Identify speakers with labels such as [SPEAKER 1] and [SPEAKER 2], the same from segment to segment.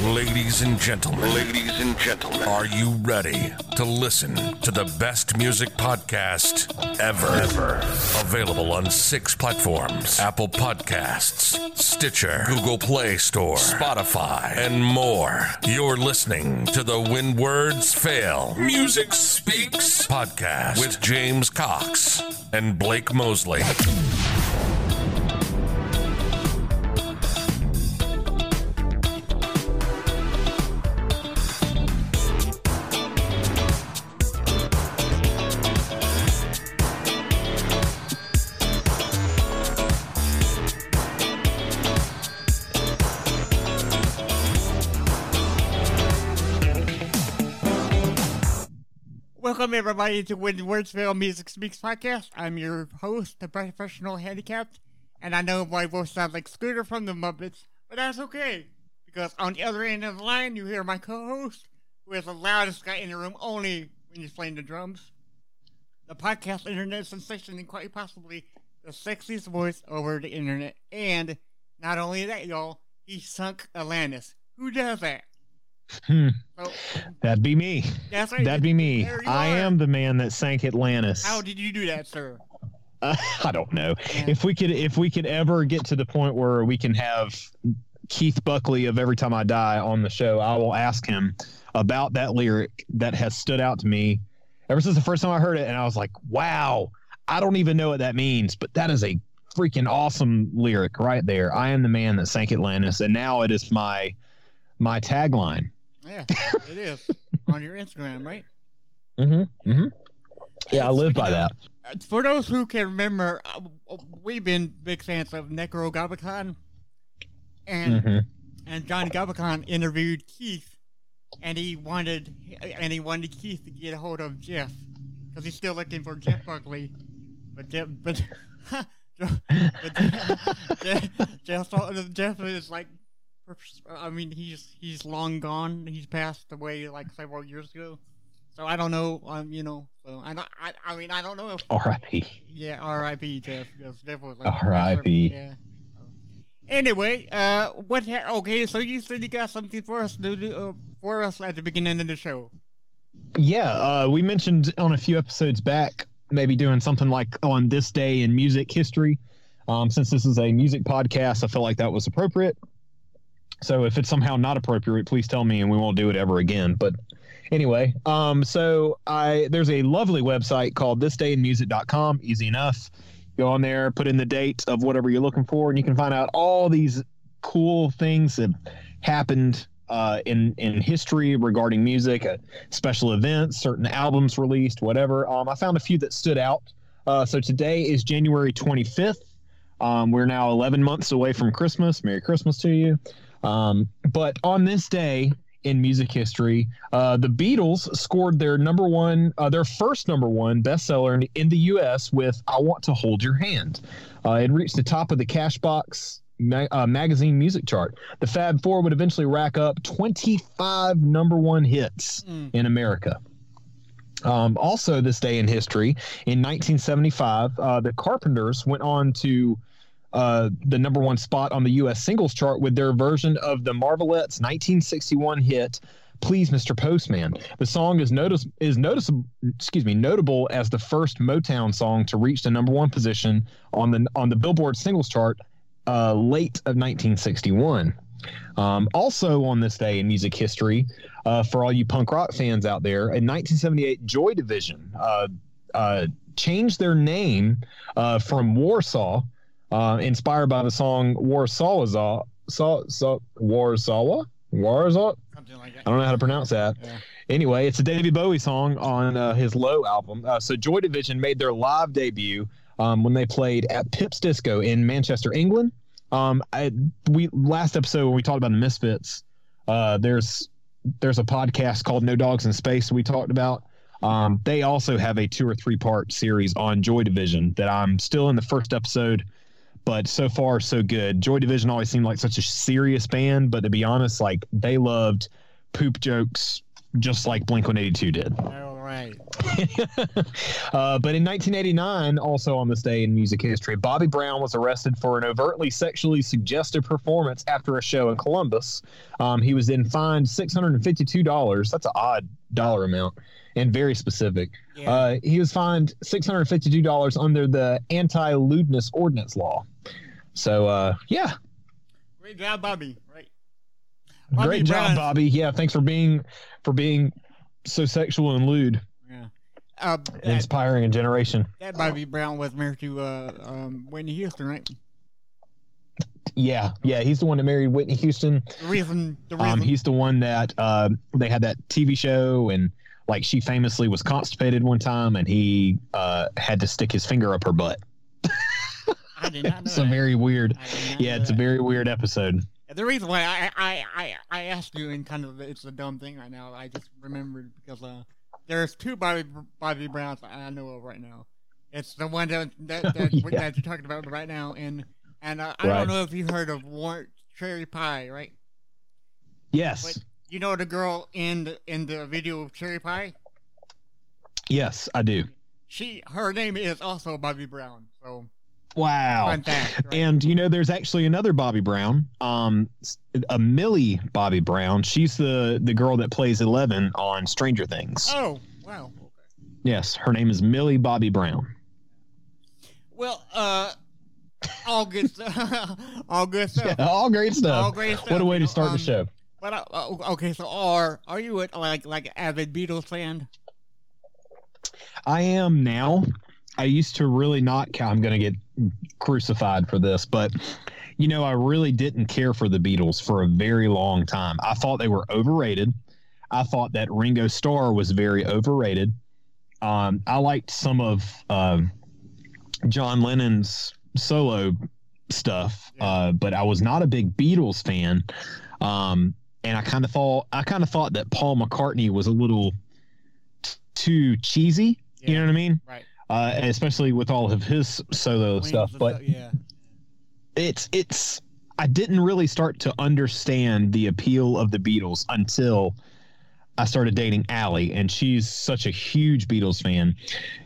[SPEAKER 1] Ladies and gentlemen,
[SPEAKER 2] Ladies and gentlemen,
[SPEAKER 1] are you ready to listen to the best music podcast ever? Ever. Available on six platforms Apple Podcasts, Stitcher, Google Play Store, Spotify, and more. You're listening to the When Words Fail Music Speaks podcast with James Cox and Blake Mosley.
[SPEAKER 3] Everybody to When Words Fail Music Speaks podcast. I'm your host, the professional handicapped, and I know my voice sounds like Scooter from the Muppets, but that's okay because on the other end of the line you hear my co-host, who is the loudest guy in the room, only when he's playing the drums. The podcast internet sensation and quite possibly the sexiest voice over the internet, and not only that, y'all, he sunk Atlantis. Who does that?
[SPEAKER 4] Hmm. That'd be me.
[SPEAKER 3] that's right.
[SPEAKER 4] That'd be me. I
[SPEAKER 3] are.
[SPEAKER 4] am the man that sank Atlantis.
[SPEAKER 3] How did you do that, sir?
[SPEAKER 4] Uh, I don't know if we could if we could ever get to the point where we can have Keith Buckley of Every Time I Die on the show. I will ask him about that lyric that has stood out to me ever since the first time I heard it, and I was like, "Wow, I don't even know what that means, but that is a freaking awesome lyric right there." I am the man that sank Atlantis, and now it is my my tagline.
[SPEAKER 3] Yeah, it is on your Instagram, right?
[SPEAKER 4] Mm-hmm. Mm-hmm. Yeah, I live by that.
[SPEAKER 3] For those who can remember, uh, we've been big fans of Nekrogoblikon, and
[SPEAKER 4] Mm-hmm.
[SPEAKER 3] and John Goblikon interviewed Keith, and he wanted and he wanted Keith to get a hold of Jeff because he's still looking for Jeff Buckley, but Jeff but. but Jeff, Jeff, Jeff is like I mean, he's he's long gone. He's passed away like several years ago. So I don't know. Um, you know. So I don't. I, I mean, I don't know if.
[SPEAKER 4] R.I.P.
[SPEAKER 3] Yeah, R.I.P. Jeff. Was like.
[SPEAKER 4] R.I.P..
[SPEAKER 3] Yeah. Anyway, uh, what? Ha- okay, so you said you got something for us to do uh, for us at the beginning of the show.
[SPEAKER 4] Yeah, uh, we mentioned on a few episodes back maybe doing something like on this day in music history. Um, since this is a music podcast, I feel like that was appropriate. So if it's somehow not appropriate, please tell me and we won't do it ever again. But anyway, um, so I there's a lovely website called thisdayinmusic.com. Easy enough. Go on there, put in the date of whatever you're looking for, and you can find out all these cool things that happened uh, in in history regarding music, uh, special events, certain albums released, whatever. Um, I found a few that stood out. Uh, so today is January 25th. Um, we're now 11 months away from Christmas. Merry Christmas to you. Um, but on this day in music history, uh, the Beatles scored their number one, uh, their first number one bestseller in, in the U.S. with "I Want to Hold Your Hand." Uh, it reached the top of the Cashbox ma- uh, magazine music chart. The Fab Four would eventually rack up 25 number one hits
[SPEAKER 3] Mm.
[SPEAKER 4] in America. Um, also, this day in history, in 1975, uh, the Carpenters went on to uh, the number one spot on the U.S. singles chart with their version of the Marvelettes' 1961 hit "Please, Mr. Postman." The song is notice is noticeable. Excuse me, notable as the first Motown song to reach the number one position on the on the Billboard singles chart uh, late of 1961. Um, also on this day in music history, uh, for all you punk rock fans out there, in 1978, Joy Division uh, uh, changed their name uh, from Warsaw, uh, inspired by the song Warsaw, Saw, Saw, Warsaw, Warsaw.
[SPEAKER 3] Like
[SPEAKER 4] I don't know how to pronounce that.
[SPEAKER 3] Yeah.
[SPEAKER 4] Anyway, it's a David Bowie song on uh, his Low album. Uh, so Joy Division made their live debut um, when they played at Pips Disco in Manchester, England. Um, I, we last episode when we talked about the Misfits, uh, there's there's a podcast called No Dogs in Space we talked about. Um, they also have a two or three part series on Joy Division that I'm still in the first episode, but so far so good. Joy Division always seemed like such a serious band, but to be honest, like they loved poop jokes just like Blink 182 did.
[SPEAKER 3] Right. Right.
[SPEAKER 4] uh, but in 1989, also on this day in music history, Bobby Brown was arrested for an overtly sexually suggestive performance after a show in Columbus. Um, he was then fined $652. That's an odd dollar amount and very specific.
[SPEAKER 3] Yeah.
[SPEAKER 4] Uh, he was fined $652 under the anti lewdness ordinance law. So, uh, yeah,
[SPEAKER 3] Great job, Bobby. Right.
[SPEAKER 4] great job,
[SPEAKER 3] Brown-
[SPEAKER 4] Bobby. Yeah, thanks for being for being so sexual and lewd,
[SPEAKER 3] Yeah. Uh, that,
[SPEAKER 4] inspiring a generation.
[SPEAKER 3] that Bobby Brown was married to uh, um, Whitney Houston, right?
[SPEAKER 4] Yeah, yeah, he's the one that married Whitney Houston.
[SPEAKER 3] The reason, the reason,
[SPEAKER 4] Um, he's the one that uh, they had that TV show, and like she famously was constipated one time, and he uh, had to stick his finger up her butt.
[SPEAKER 3] I did not know
[SPEAKER 4] It's a
[SPEAKER 3] that.
[SPEAKER 4] very weird.
[SPEAKER 3] I did not
[SPEAKER 4] Yeah,
[SPEAKER 3] know
[SPEAKER 4] it's a very weird episode.
[SPEAKER 3] The reason why I, I, I, I asked you, and kind of it's a dumb thing right now. I just remembered because uh, there's two Bobby Bobby Browns I know of right now. It's the one that that, that,
[SPEAKER 4] Oh, yeah.
[SPEAKER 3] that you're talking about right now, and and uh, I
[SPEAKER 4] Right.
[SPEAKER 3] don't know if you heard of Warrant Cherry Pie, right?
[SPEAKER 4] Yes,
[SPEAKER 3] But you know the girl in the in the video of Cherry Pie.
[SPEAKER 4] yes, I do.
[SPEAKER 3] She her name is also Bobby Brown. So
[SPEAKER 4] Wow.
[SPEAKER 3] fact. Right?
[SPEAKER 4] And you know, there's actually another Bobby Brown, um, a Millie Bobby Brown. She's the the girl that plays Eleven on Stranger Things.
[SPEAKER 3] oh wow. Okay.
[SPEAKER 4] Yes, her name is Millie Bobby Brown.
[SPEAKER 3] Well, uh, all good stuff. all good stuff.
[SPEAKER 4] All great stuff.
[SPEAKER 3] All great stuff.
[SPEAKER 4] What a way to start
[SPEAKER 3] um,
[SPEAKER 4] the show.
[SPEAKER 3] But uh, uh, okay, so are are you a, like like avid Beatles fan?
[SPEAKER 4] I am now. I used to really not. ca- I'm going to get crucified for this, but you know, I really didn't care for the Beatles for a very long time. I thought they were overrated. I thought that Ringo Starr was very overrated. Um, I liked some of um John Lennon's solo stuff, uh, but I was not a big Beatles fan. Um, and I kind of thought I kind of thought that Paul McCartney was a little t- too cheesy. You know what I mean?
[SPEAKER 3] Right.
[SPEAKER 4] Uh, especially with all of his solo
[SPEAKER 3] Wings
[SPEAKER 4] stuff. But
[SPEAKER 3] yeah,
[SPEAKER 4] it's it's I didn't really start to understand the appeal of the Beatles until I started dating Allie, and she's such a huge Beatles fan.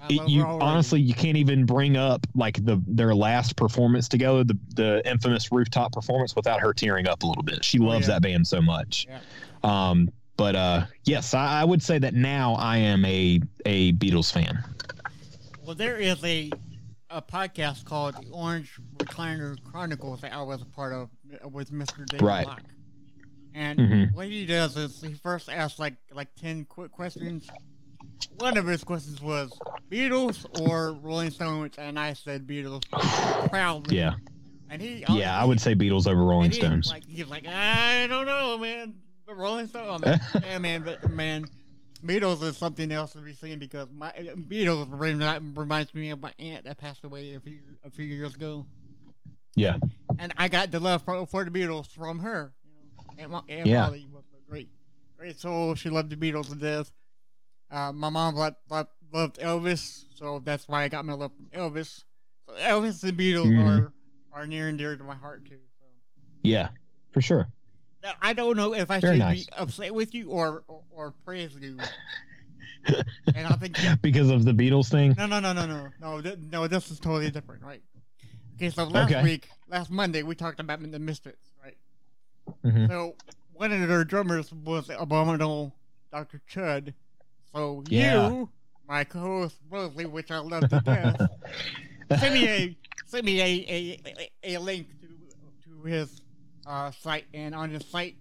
[SPEAKER 4] It- you honestly you can't even bring up like the their last performance together, the the infamous rooftop performance, without her tearing up a little bit. She
[SPEAKER 3] Oh,
[SPEAKER 4] loves
[SPEAKER 3] yeah.
[SPEAKER 4] that band so much.
[SPEAKER 3] Yeah.
[SPEAKER 4] Um, but uh, yes, I, I would say that now I am a a Beatles fan.
[SPEAKER 3] Well, there is a a podcast called the Orange Recliner Chronicles that I was a part of uh, with Mr. David
[SPEAKER 4] Right.
[SPEAKER 3] Locke. And
[SPEAKER 4] Mhm.
[SPEAKER 3] what he does is he first asks like like ten quick questions. One of his questions was Beatles or Rolling Stones, and I said Beatles proudly.
[SPEAKER 4] Yeah,
[SPEAKER 3] And he
[SPEAKER 4] yeah, I would say Beatles over Rolling
[SPEAKER 3] he,
[SPEAKER 4] Stones.
[SPEAKER 3] Like he's like I don't know, man. But Rolling Stones, yeah, man. But man, Beatles is something else to be seen because my Beatles remi- reminds me of my aunt that passed away a few a few years ago,
[SPEAKER 4] Yeah,
[SPEAKER 3] and I got the love for, for the Beatles from her. You know, Aunt,
[SPEAKER 4] Yeah.
[SPEAKER 3] Molly was a great, great soul. She loved the Beatles to death. Uh, my mom loved, loved, Elvis, so that's why I got my love from Elvis. So Elvis and Beatles
[SPEAKER 4] Mhm.
[SPEAKER 3] are are near and dear to my heart too. So.
[SPEAKER 4] yeah, for sure.
[SPEAKER 3] I don't know if I should
[SPEAKER 4] nice.
[SPEAKER 3] be upset with you or or, or praise you. and I think
[SPEAKER 4] because of the Beatles thing.
[SPEAKER 3] no, no, no, no, no, no, th- no. This is totally different, right? Okay, so last
[SPEAKER 4] Okay.
[SPEAKER 3] week, last Monday, we talked about the Misfits, right?
[SPEAKER 4] Mhm.
[SPEAKER 3] So one of their drummers was Abominable Dr. Chud. So
[SPEAKER 4] Yeah.
[SPEAKER 3] you, my co-host Rosalie, which I love to death, send me a send me a, a, a, a link to to his uh, site, and on his site,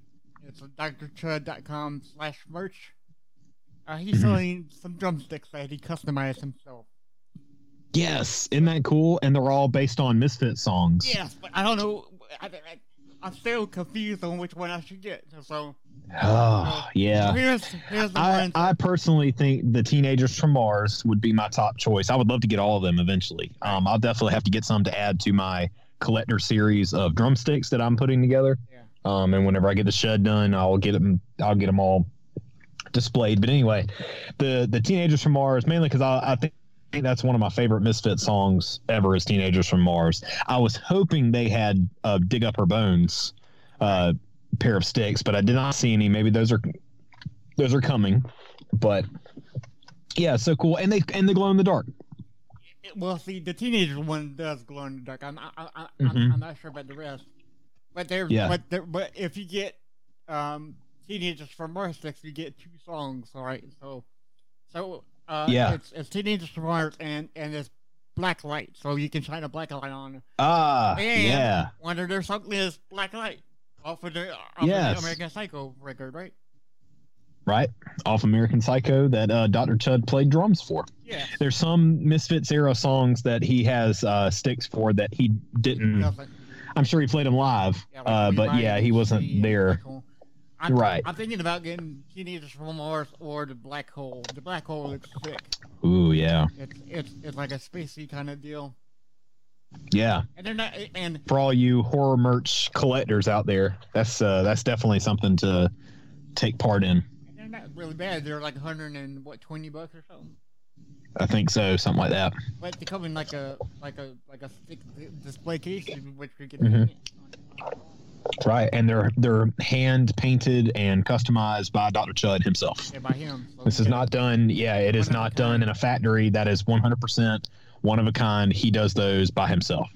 [SPEAKER 3] it's drchud.com slash merch. Uh, he's
[SPEAKER 4] Mhm.
[SPEAKER 3] selling some drumsticks that he customized himself.
[SPEAKER 4] Yes, isn't that cool? And they're all based on Misfit songs.
[SPEAKER 3] Yes, but I don't know. I, I, I'm still confused on which one I should get. So
[SPEAKER 4] Oh, yeah.
[SPEAKER 3] here's here's the
[SPEAKER 4] I. I personally think the Teenagers from Mars would be my top choice. I would love to get all of them eventually. Um, I'll definitely have to get some to add to my collector series of drumsticks that I'm putting together.
[SPEAKER 3] Yeah.
[SPEAKER 4] Um, and whenever I get the shed done, I'll get them. I'll get them all displayed. But anyway, the the Teenagers from Mars mainly because I, I think. that's one of my favorite Misfit songs ever. Is "Teenagers from Mars." I was hoping they had uh, "Dig Up Her Bones" uh, pair of sticks, but I did not see any. Maybe those are those are coming, but Yeah, so cool, and they and they glow in the dark.
[SPEAKER 3] Well, see, the teenager one does glow in the dark. I'm I, I, I,
[SPEAKER 4] Mhm.
[SPEAKER 3] I'm, I'm not sure about the rest, but there.
[SPEAKER 4] Yeah.
[SPEAKER 3] But there, but if you get um teenagers from Mars Six, you get two songs. All right, so so uh,
[SPEAKER 4] Yeah.
[SPEAKER 3] it's, it's teenagers from Mars and and it's black light, so you can shine a black light on.
[SPEAKER 4] Ah,
[SPEAKER 3] And
[SPEAKER 4] yeah,
[SPEAKER 3] one of their songs is Black Light off of the, off
[SPEAKER 4] Yes.
[SPEAKER 3] of the American Psycho record, right?
[SPEAKER 4] Right. Off American Psycho that uh, Dr. Chud played drums for.
[SPEAKER 3] Yeah.
[SPEAKER 4] There's some Misfits era songs that he has uh, sticks for that he didn't.
[SPEAKER 3] Nothing.
[SPEAKER 4] I'm sure he played them live,
[SPEAKER 3] Yeah, like
[SPEAKER 4] uh, but yeah, he wasn't there.
[SPEAKER 3] I'm,
[SPEAKER 4] Right.
[SPEAKER 3] I'm thinking about getting Teenagers from Mars or the Black Hole. The Black Hole looks sick.
[SPEAKER 4] Ooh, yeah,
[SPEAKER 3] It's it's it's like a spacey kind of deal.
[SPEAKER 4] yeah.
[SPEAKER 3] And they're not. And
[SPEAKER 4] For all you horror merch collectors out there, that's uh, that's definitely something to take part in.
[SPEAKER 3] Not really bad. They're like 100 and what 20 bucks or something.
[SPEAKER 4] I think so, something like that.
[SPEAKER 3] But they come in like a like a like a thick display case, which we can.
[SPEAKER 4] Mhm. Right, and they're they're hand painted and customized by Dr. Chud himself.
[SPEAKER 3] Yeah, by him. So
[SPEAKER 4] This is not done. Yeah, it is
[SPEAKER 3] One of a
[SPEAKER 4] not done in a factory. That is 100% one of a kind. He does those by himself.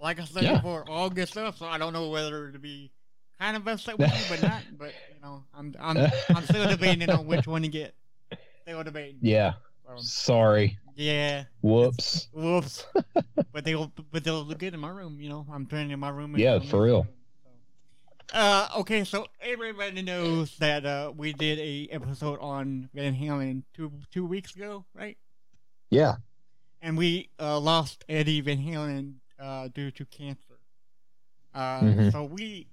[SPEAKER 3] Like I said
[SPEAKER 4] Yeah.
[SPEAKER 3] before, all good stuff. So I don't know whether to be kind of upset with you, but not. But you know, I'm I'm I'm still debating on which one to get. Still debating.
[SPEAKER 4] Yeah.
[SPEAKER 3] So,
[SPEAKER 4] Sorry.
[SPEAKER 3] yeah.
[SPEAKER 4] Whoops.
[SPEAKER 3] Whoops. but they'll but they'll look good in my room. You know, I'm turning in my room.
[SPEAKER 4] Yeah, for real.
[SPEAKER 3] room, so. Uh, okay, so everybody knows that uh we did a episode on Van Halen two two weeks ago, right?
[SPEAKER 4] Yeah.
[SPEAKER 3] and we uh, lost Eddie Van Halen uh, due to cancer. Uh,
[SPEAKER 4] Mhm.
[SPEAKER 3] So we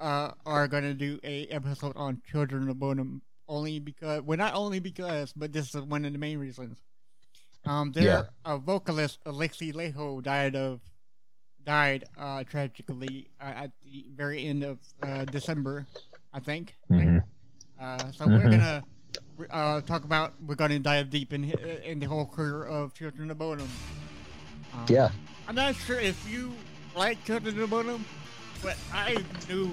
[SPEAKER 3] uh, are gonna do a episode on Children of Bodom only because, well, not only because, but this is one of the main reasons. Um, their
[SPEAKER 4] Yeah.
[SPEAKER 3] uh, vocalist Alexi Laiho died of died uh, tragically uh, at the very end of uh, December, I think.
[SPEAKER 4] Mhm.
[SPEAKER 3] Uh, so we're
[SPEAKER 4] Mhm.
[SPEAKER 3] gonna uh, talk about. We're gonna dive deep in in the whole career of Children of Bodom. Um,
[SPEAKER 4] Yeah.
[SPEAKER 3] I'm not sure if you like Children of Bodom, but I knew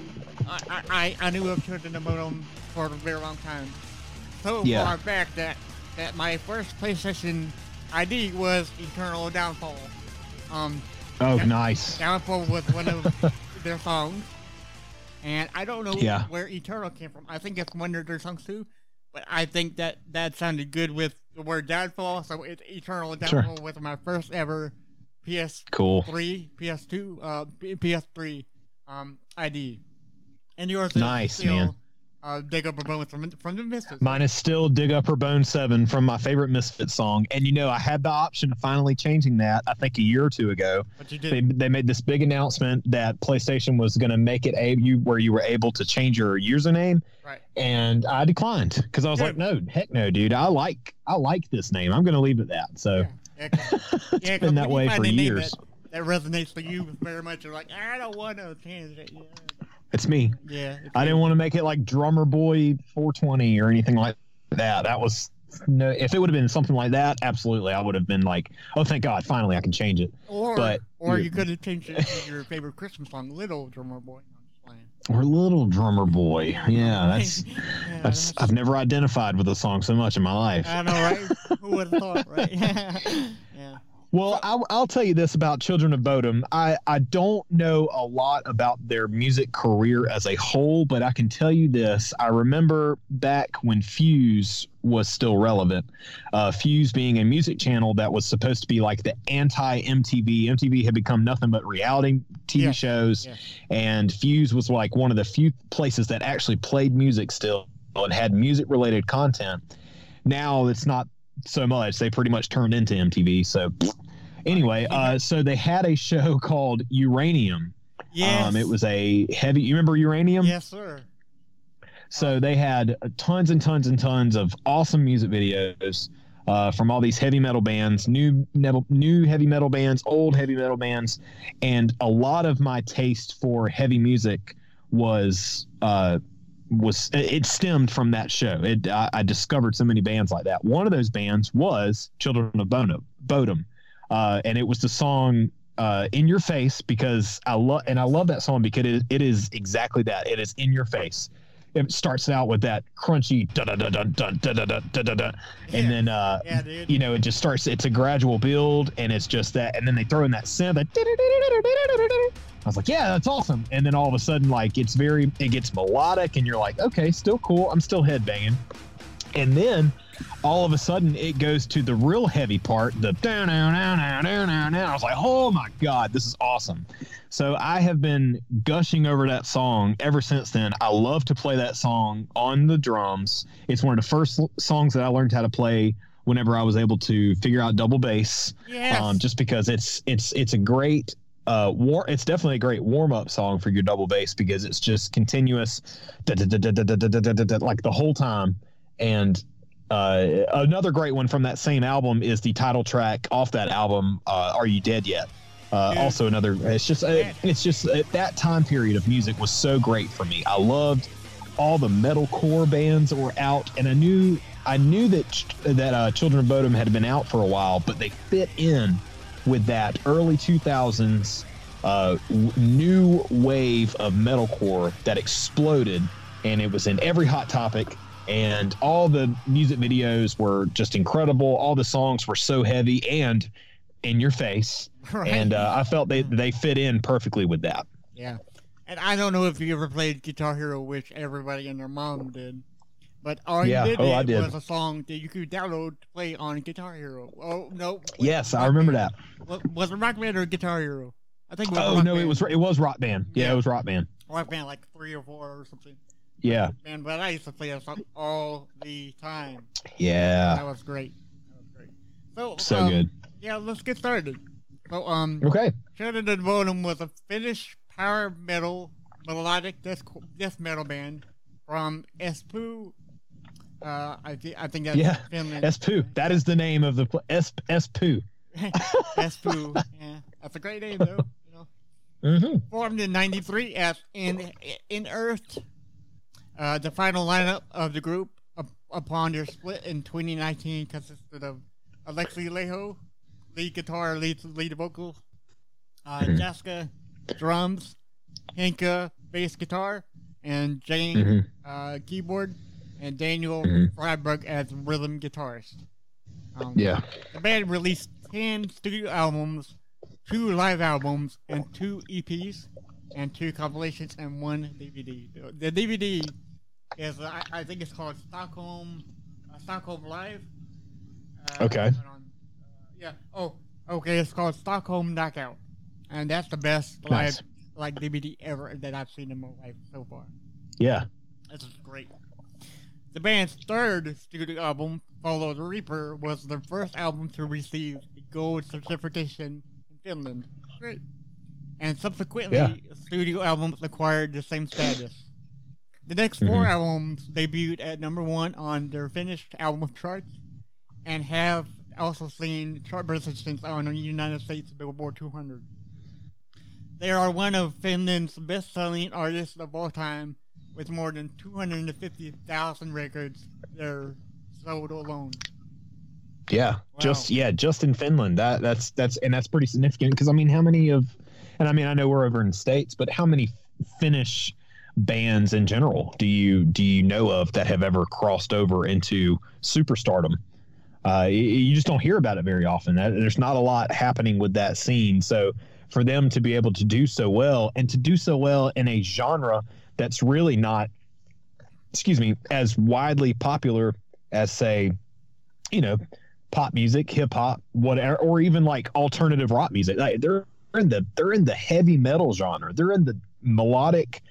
[SPEAKER 3] I, I, I knew of Children of Bodom for a very long time. So
[SPEAKER 4] Yeah.
[SPEAKER 3] far back that that my first PlayStation ID was Eternal Downfall. Um,
[SPEAKER 4] Oh,
[SPEAKER 3] Yeah.
[SPEAKER 4] nice.
[SPEAKER 3] Downfall was one of their songs. And I don't know
[SPEAKER 4] Yeah.
[SPEAKER 3] where Eternal came from. I think it's one of their songs too. But I think that that sounded good with the word downfall. So it's Eternal
[SPEAKER 4] Sure.
[SPEAKER 3] Downfall was my first ever PS3,
[SPEAKER 4] Cool.
[SPEAKER 3] PS2, uh, PS3 um, ID. And yours is
[SPEAKER 4] Nice,
[SPEAKER 3] still,
[SPEAKER 4] man.
[SPEAKER 3] Uh, Dig Up a Bone from, from the Misfits.
[SPEAKER 4] Mine is still Dig Up Her Bone 7 from my favorite Misfit song. And you know, I had the option of finally changing that, I think a year or two ago.
[SPEAKER 3] But you
[SPEAKER 4] They,
[SPEAKER 3] did.
[SPEAKER 4] they they made this big announcement that PlayStation was going to make it a you where you were able to change your username.
[SPEAKER 3] Right.
[SPEAKER 4] And I declined because I was
[SPEAKER 3] Yeah.
[SPEAKER 4] like, no, heck no, dude. I like I like this name. I'm going to leave it that. So
[SPEAKER 3] Yeah, 'cause-
[SPEAKER 4] it's
[SPEAKER 3] yeah,
[SPEAKER 4] been that way for years.
[SPEAKER 3] That, that resonates for you very much. You're like, I don't want to change it. Yeah,
[SPEAKER 4] It's me.
[SPEAKER 3] yeah. it's
[SPEAKER 4] I
[SPEAKER 3] me.
[SPEAKER 4] didn't want to make it like Drummer Boy 420 or anything like that. That was no. If it would have been something like that, absolutely, I would have been like, oh, thank God, finally I can change it.
[SPEAKER 3] Or,
[SPEAKER 4] but
[SPEAKER 3] or you could have changed it to your favorite Christmas song, "Little Drummer Boy." No, I'm just playing.
[SPEAKER 4] Or Little Drummer Boy. Yeah, that's
[SPEAKER 3] Yeah,
[SPEAKER 4] that's. I've never identified with a song so much in my life.
[SPEAKER 3] I know, right? Who would have thought, right? yeah.
[SPEAKER 4] Well, I'll, I'll tell you this about Children of Bodom. I, I don't know a lot about their music career as a whole, but I can tell you this. I remember back when Fuse was still relevant, uh, Fuse being a music channel that was supposed to be like the anti MTV. MTV had become nothing but reality TV
[SPEAKER 3] Yeah.
[SPEAKER 4] shows,
[SPEAKER 3] Yeah.
[SPEAKER 4] and Fuse was like one of the few places that actually played music still and had music related content. Now it's not so much. They pretty much turned into MTV. So anyway, uh, so they had a show called Uranium.
[SPEAKER 3] Yes.
[SPEAKER 4] Um, it was a heavy. You remember Uranium?
[SPEAKER 3] Yes, sir.
[SPEAKER 4] So they had tons and tons and tons of awesome music videos uh, from all these heavy metal bands, new metal, new heavy metal bands, old heavy metal bands, and a lot of my taste for heavy music was uh, was it stemmed from that show. It I, I discovered so many bands like that. One of those bands was Children of Bodom, Bodom, uh, and it was the song uh, "In Your Face" because I love and I love that song because it, it is exactly that. It is in your face it starts out with that crunchy da da da da da da da da da da da, and then uh,
[SPEAKER 3] Yeah,
[SPEAKER 4] you know it just starts. It's a gradual build, and it's just that, and then they throw in that synth. That I was like, yeah, that's awesome. And then all of a sudden, like it's very, it gets melodic, and you're like, okay, still cool. I'm still headbanging. And then all of a sudden it goes to the real heavy part, the down, down, down, down, down, down. I was like, oh my God, this is awesome. So I have been gushing over that song ever since then. I love to play that song on the drums. It's one of the first songs that I learned how to play whenever I was able to figure out double bass.
[SPEAKER 3] Yes.
[SPEAKER 4] Um, just because it's it's it's a great uh, war, it's definitely a great warm up song for your double bass because it's just continuous, like the whole time, and uh another great one from that same album is the title track off that album uh are you dead yet? Uh, also another it's just it's just that time period of music was so great for me. I loved all the metalcore bands that were out and i knew i knew that that uh, children of bodom had been out for a while but they fit in with that early 2000s uh, new wave of metalcore that exploded and it was in every hot topic and all the music videos were just incredible all the songs were so heavy and in your face
[SPEAKER 3] Right.
[SPEAKER 4] and uh, i felt they, they fit in perfectly with that
[SPEAKER 3] Yeah. And I don't know if you ever played Guitar Hero, which everybody and their mom did. But all
[SPEAKER 4] Yeah.
[SPEAKER 3] you did,
[SPEAKER 4] Oh, did.
[SPEAKER 3] was a song that you could download to play on Guitar Hero. Oh, no. wait,
[SPEAKER 4] yes i remember
[SPEAKER 3] Band.
[SPEAKER 4] that
[SPEAKER 3] Was it Rock Band or Guitar Hero? I think it was
[SPEAKER 4] oh
[SPEAKER 3] Rock
[SPEAKER 4] no it was it was rock band yeah,
[SPEAKER 3] Yeah.
[SPEAKER 4] it was rock band
[SPEAKER 3] Rock Band, like three or four or something.
[SPEAKER 4] Yeah
[SPEAKER 3] Man, but I used to play that song all the time.
[SPEAKER 4] yeah
[SPEAKER 3] That was great. That was great. So,
[SPEAKER 4] so
[SPEAKER 3] um,
[SPEAKER 4] good
[SPEAKER 3] Yeah, let's get started. So, um,
[SPEAKER 4] okay
[SPEAKER 3] Children of Bodom was a Finnish power metal melodic death, death metal band from Espoo. Uh, I, thi- I think that's
[SPEAKER 4] Yeah,
[SPEAKER 3] Finland.
[SPEAKER 4] Espoo. That is the name of the pl- Esp Espoo.
[SPEAKER 3] Espoo. Yeah, that's a great name though. You know,
[SPEAKER 4] Mm-hmm.
[SPEAKER 3] formed in '93 as in in Earth. Uh, the final lineup of the group up, upon their split in 2019 consisted of Alexi Laiho, lead guitar, lead lead vocal, uh,
[SPEAKER 4] Mhm.
[SPEAKER 3] Jessica, drums, Hinka, bass guitar, and Jane,
[SPEAKER 4] Mhm.
[SPEAKER 3] uh, keyboard, and Daniel. Freyberg as rhythm guitarist. Um,
[SPEAKER 4] Yeah.
[SPEAKER 3] the band released 10 studio albums, two live albums, and two EPs, and two compilations, and one DVD. The DVD is, I, I think it's called Stockholm uh, Stockholm Live. Uh,
[SPEAKER 4] Okay.
[SPEAKER 3] on. Uh, yeah. Oh, okay. It's called Stockholm Knockout, and that's the best
[SPEAKER 4] Nice.
[SPEAKER 3] live like DVD ever that I've seen in my life so far.
[SPEAKER 4] Yeah.
[SPEAKER 3] This is great. The band's third studio album, Follow the Reaper, was the first album to receive a gold certification in Finland. Great. And subsequently,
[SPEAKER 4] Yeah.
[SPEAKER 3] studio albums acquired the same status. The next four
[SPEAKER 4] Mhm.
[SPEAKER 3] albums debuted at number one on their Finnish album charts and have also seen chart positions on the United States Billboard 200. They are one of Finland's best selling artists of all time with more than 250,000 records they're sold alone.
[SPEAKER 4] Yeah.
[SPEAKER 3] Wow.
[SPEAKER 4] Just yeah, just in Finland. That that's that's and that's pretty significant because I mean, how many of and I mean, I know we're over in the states, but how many Finnish bands in general do you do you know of that have ever crossed over into superstardom? Uh, you just don't hear about it very often. That, there's not a lot happening with that scene. So for them to be able to do so well and to do so well in a genre that's really not, excuse me, as widely popular as say, you know, pop music, hip hop, whatever, or even like alternative rock music. Like they're in the they're in the heavy metal genre. They're in the melodic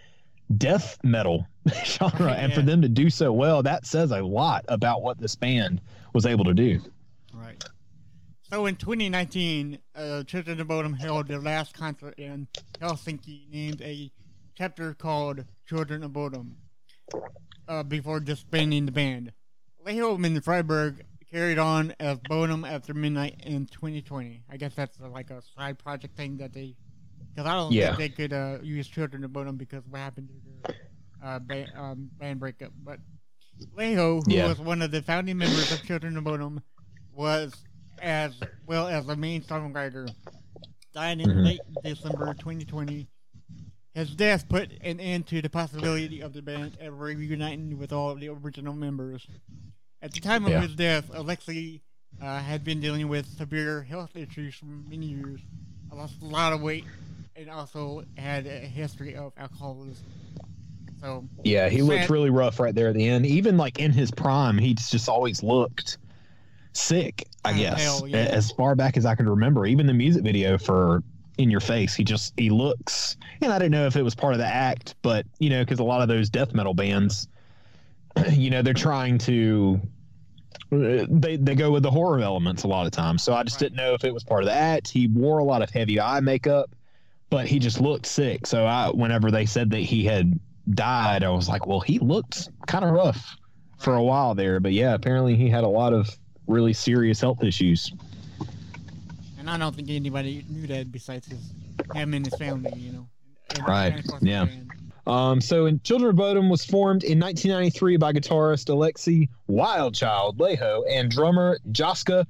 [SPEAKER 4] death metal genre, and for them to do so well, that says a lot about what this band was able to do.
[SPEAKER 3] Right. So in 2019, uh, Children of Bodom held their last concert in Helsinki, named a chapter called Children of Bodom, uh, before disbanding the band. Laiho and Freyberg carried on as Bodom after midnight in 2020. I guess that's like a side project thing that they, because I don't
[SPEAKER 4] Yeah.
[SPEAKER 3] think they could uh, use Children of Bodom because what happened to their uh, band, um, band breakup. But Laiho, who
[SPEAKER 4] Yeah.
[SPEAKER 3] was one of the founding members of Children of Bodom, was as well as the main songwriter. Died in
[SPEAKER 4] Mhm.
[SPEAKER 3] late December 2020. his death put an end to the possibility of the band ever reuniting with all of the original members. At the time of
[SPEAKER 4] Yeah.
[SPEAKER 3] his death, Alexi uh, had been dealing with severe health issues for many years. I lost a lot of weight and also had a history of alcoholism. So,
[SPEAKER 4] Yeah, he looked really rough right there at the end. Even like in his prime, he's just always looked sick. I
[SPEAKER 3] Kinda
[SPEAKER 4] guess
[SPEAKER 3] yeah.
[SPEAKER 4] As far back as I can remember. Even the music video for "In Your Face," he just he looks. And I didn't know if it was part of the act, but you know, because a lot of those death metal bands, you know, they're trying to. uh, They they go with the horror elements a lot of times. So I just
[SPEAKER 3] Right.
[SPEAKER 4] didn't know if it was part of the act. He wore a lot of heavy eye makeup, but he just looked sick. So I, whenever they said that he had died, I was like, well, he looked kind of rough for a while there. But yeah, apparently he had a lot of really serious health issues.
[SPEAKER 3] and I don't think anybody knew that besides his, him and his family, you know.
[SPEAKER 4] Right,
[SPEAKER 3] and of course the
[SPEAKER 4] yeah. Um, so, in Children of Bodom was formed in 1993 by guitarist Alexi Wildchild Laiho and drummer Jaska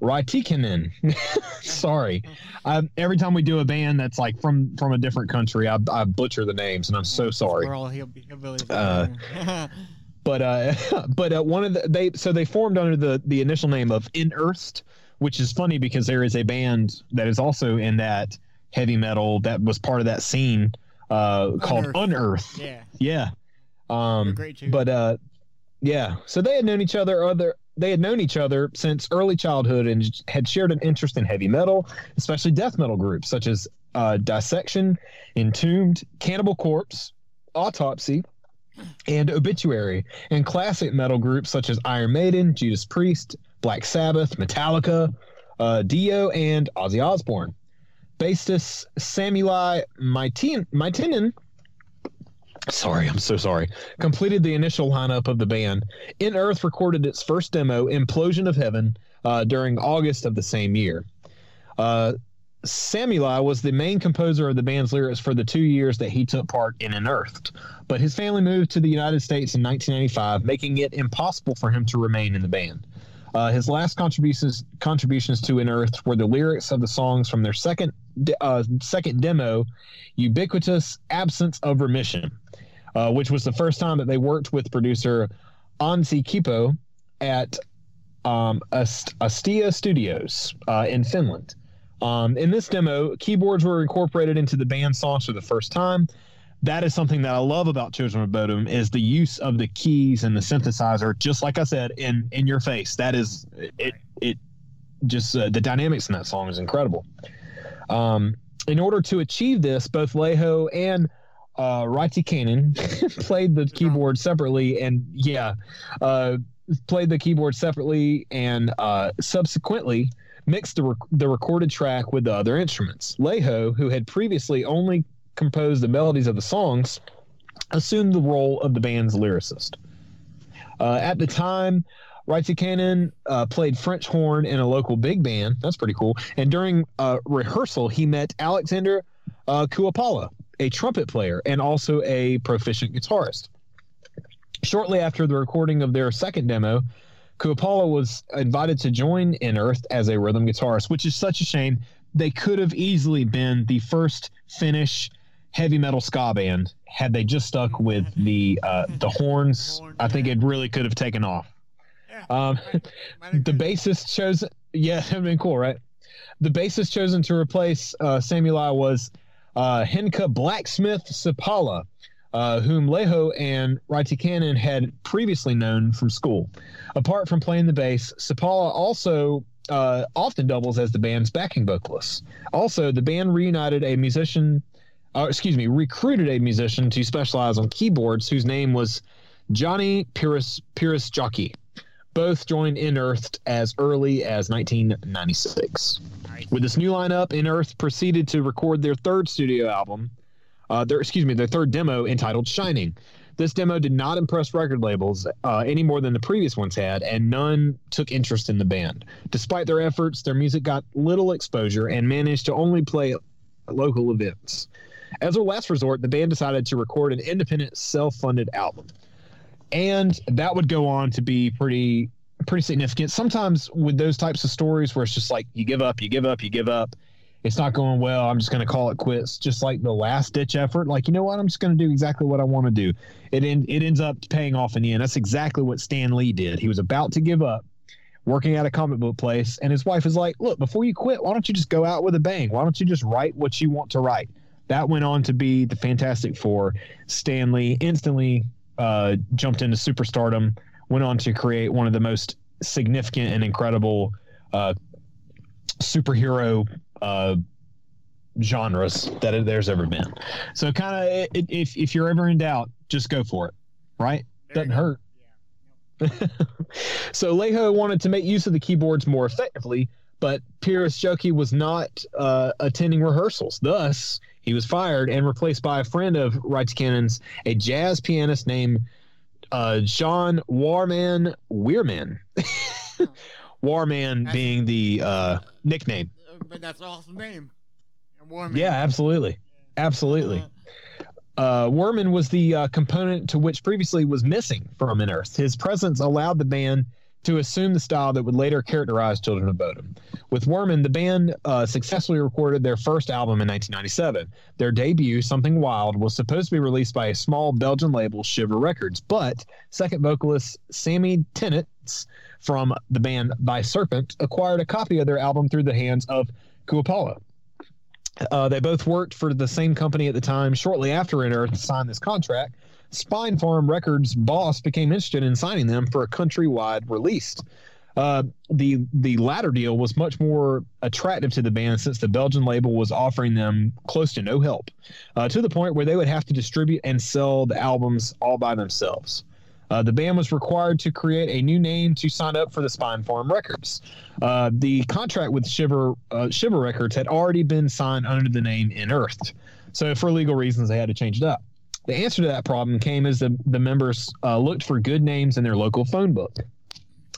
[SPEAKER 4] Raatikainen. Sorry, I, every time we do a band that's like from from a different country, I, I butcher the names, and I'm so sorry.
[SPEAKER 3] We're all hill-
[SPEAKER 4] Uh, but uh but uh, one of the they so they formed under the the initial name of Inearthed, which is funny because there is a band that is also in that heavy metal that was part of that scene uh called
[SPEAKER 3] Unearthed.
[SPEAKER 4] Unearthed.
[SPEAKER 3] yeah,
[SPEAKER 4] Yeah. Um
[SPEAKER 3] great too.
[SPEAKER 4] but uh yeah, so they had known each other other they had known each other since early childhood and had shared an interest in heavy metal, especially death metal groups such as uh, Dissection, Entombed, Cannibal Corpse, Autopsy, and Obituary, and classic metal groups such as Iron Maiden, Judas Priest, Black Sabbath, Metallica, uh, Dio, and Ozzy Osbourne. Bassist Samuli Maitinen, sorry, I'm so sorry, completed the initial lineup of the band. In Earth recorded its first demo, Implosion of Heaven, uh, during August of the same year. Uh, Samuli was the main composer of the band's lyrics for the two years that he took part in Unearthed, but his family moved to the United States in 1995, making it impossible for him to remain in the band. Uh, his last contributions contributions to Unearthed were the lyrics of the songs from their second de- uh, second demo, "Ubiquitous Absence of Remission," uh, which was the first time that they worked with producer Anssi Kippo at um, Ast- Astia Studios uh, in Finland. Um, in this demo, keyboards were incorporated into the band songs for the first time. That is something that I love about Children of Bodom is the use of the keys and the synthesizer. Just like I said, in in your face. That is it. It just uh, the dynamics in that song is incredible. Um, in order to achieve this, both Laiho and uh, Raiti Kanan played the keyboard separately, and yeah, uh, played the keyboard separately, and uh, subsequently mixed the, rec- the recorded track with the other instruments. Laiho, who had previously only composed the melodies of the songs, assumed the role of the band's lyricist. Uh, at the time, Raatikainen uh, played French horn in a local big band. That's pretty cool. And during uh, rehearsal, he met Alexander uh, Kuoppala, a trumpet player and also a proficient guitarist. Shortly after the recording of their second demo, Kuoppala was invited to join In Earth as a rhythm guitarist, which is such a shame. They could have easily been the first Finnish heavy metal ska band had they just stuck with the uh, the horns. I think it really could have taken off. Um, the bassist chosen, yeah, that'd been cool, right? The bassist chosen to replace uh, Samuli was uh, Henkka Blacksmith Sapala, uh, whom Laiho and Raatikainen had previously known from school. Apart from playing the bass, Sapala also uh, often doubles as the band's backing vocalist. Also, the band reunited a musician, uh, excuse me, recruited a musician to specialize on keyboards, whose name was Johnny Pyrrhus Pyrrhus Jockey. Both joined Inearthed as early as 1996. With this new lineup, In Earth proceeded to record their third studio album, uh, their excuse me, their third demo entitled "Shining." This demo did not impress record labels uh, any more than the previous ones had, and none took interest in the band. Despite their efforts, their music got little exposure and managed to only play local events. As a last resort, the band decided to record an independent, self-funded album, and that would go on to be pretty pretty significant. Sometimes with those types of stories where it's just like you give up, you give up, you give up, it's not going well. I'm just going to call it quits. Just like the last ditch effort, like you know what, I'm just going to do exactly what I want to do. It in, it ends up paying off in the end. That's exactly what Stan Lee did. He was about to give up, working at a comic book place, and his wife was like, "Look, before you quit, why don't you just go out with a bang? Why don't you just write what you want to write?" That went on to be the Fantastic Four. Stan Lee instantly uh, jumped into superstardom. Went on to create one of the most significant and incredible uh, superhero uh, genres that there's ever been. So, kind of, if if you're ever in doubt, just go for it. Right?
[SPEAKER 3] There
[SPEAKER 4] Doesn't hurt.
[SPEAKER 3] Yeah.
[SPEAKER 4] so Laiho wanted to make use of the keyboards more effectively, but Pierce Joki was not uh, attending rehearsals. Thus, he was fired and replaced by a friend of Wright's Cannon's, a jazz pianist named uh, John Warmen Wirman. Warmen
[SPEAKER 3] That's-
[SPEAKER 4] being the uh, nickname.
[SPEAKER 3] But that's an awesome name. Warmen.
[SPEAKER 4] Yeah, absolutely. Absolutely.
[SPEAKER 3] Uh,
[SPEAKER 4] Uh, Wirman was the uh, component to which previously was missing from Unearthed. His presence allowed the band to assume the style that would later characterize Children of Bodom. With Wirman, the band uh, successfully recorded their first album in 1997. Their debut, Something Wild, was supposed to be released by a small Belgian label, Shiver Records, but second vocalist Sami Tenetz from the band Thy Serpent acquired a copy of their album through the hands of Kuoppala. Uh, they both worked for the same company at the time. Shortly after Unearthed signed this contract, Spinefarm Records boss became interested in signing them for a countrywide release. Uh, the the latter deal was much more attractive to the band since the Belgian label was offering them close to no help, uh, to the point where they would have to distribute and sell the albums all by themselves. Uh, the band was required to create a new name to sign up for the Spinefarm Records. Uh, the contract with Shiver uh, Shiver Records had already been signed under the name Unearthed, so for legal reasons they had to change it up. The answer to that problem came as the the members uh, looked for good names in their local phone book.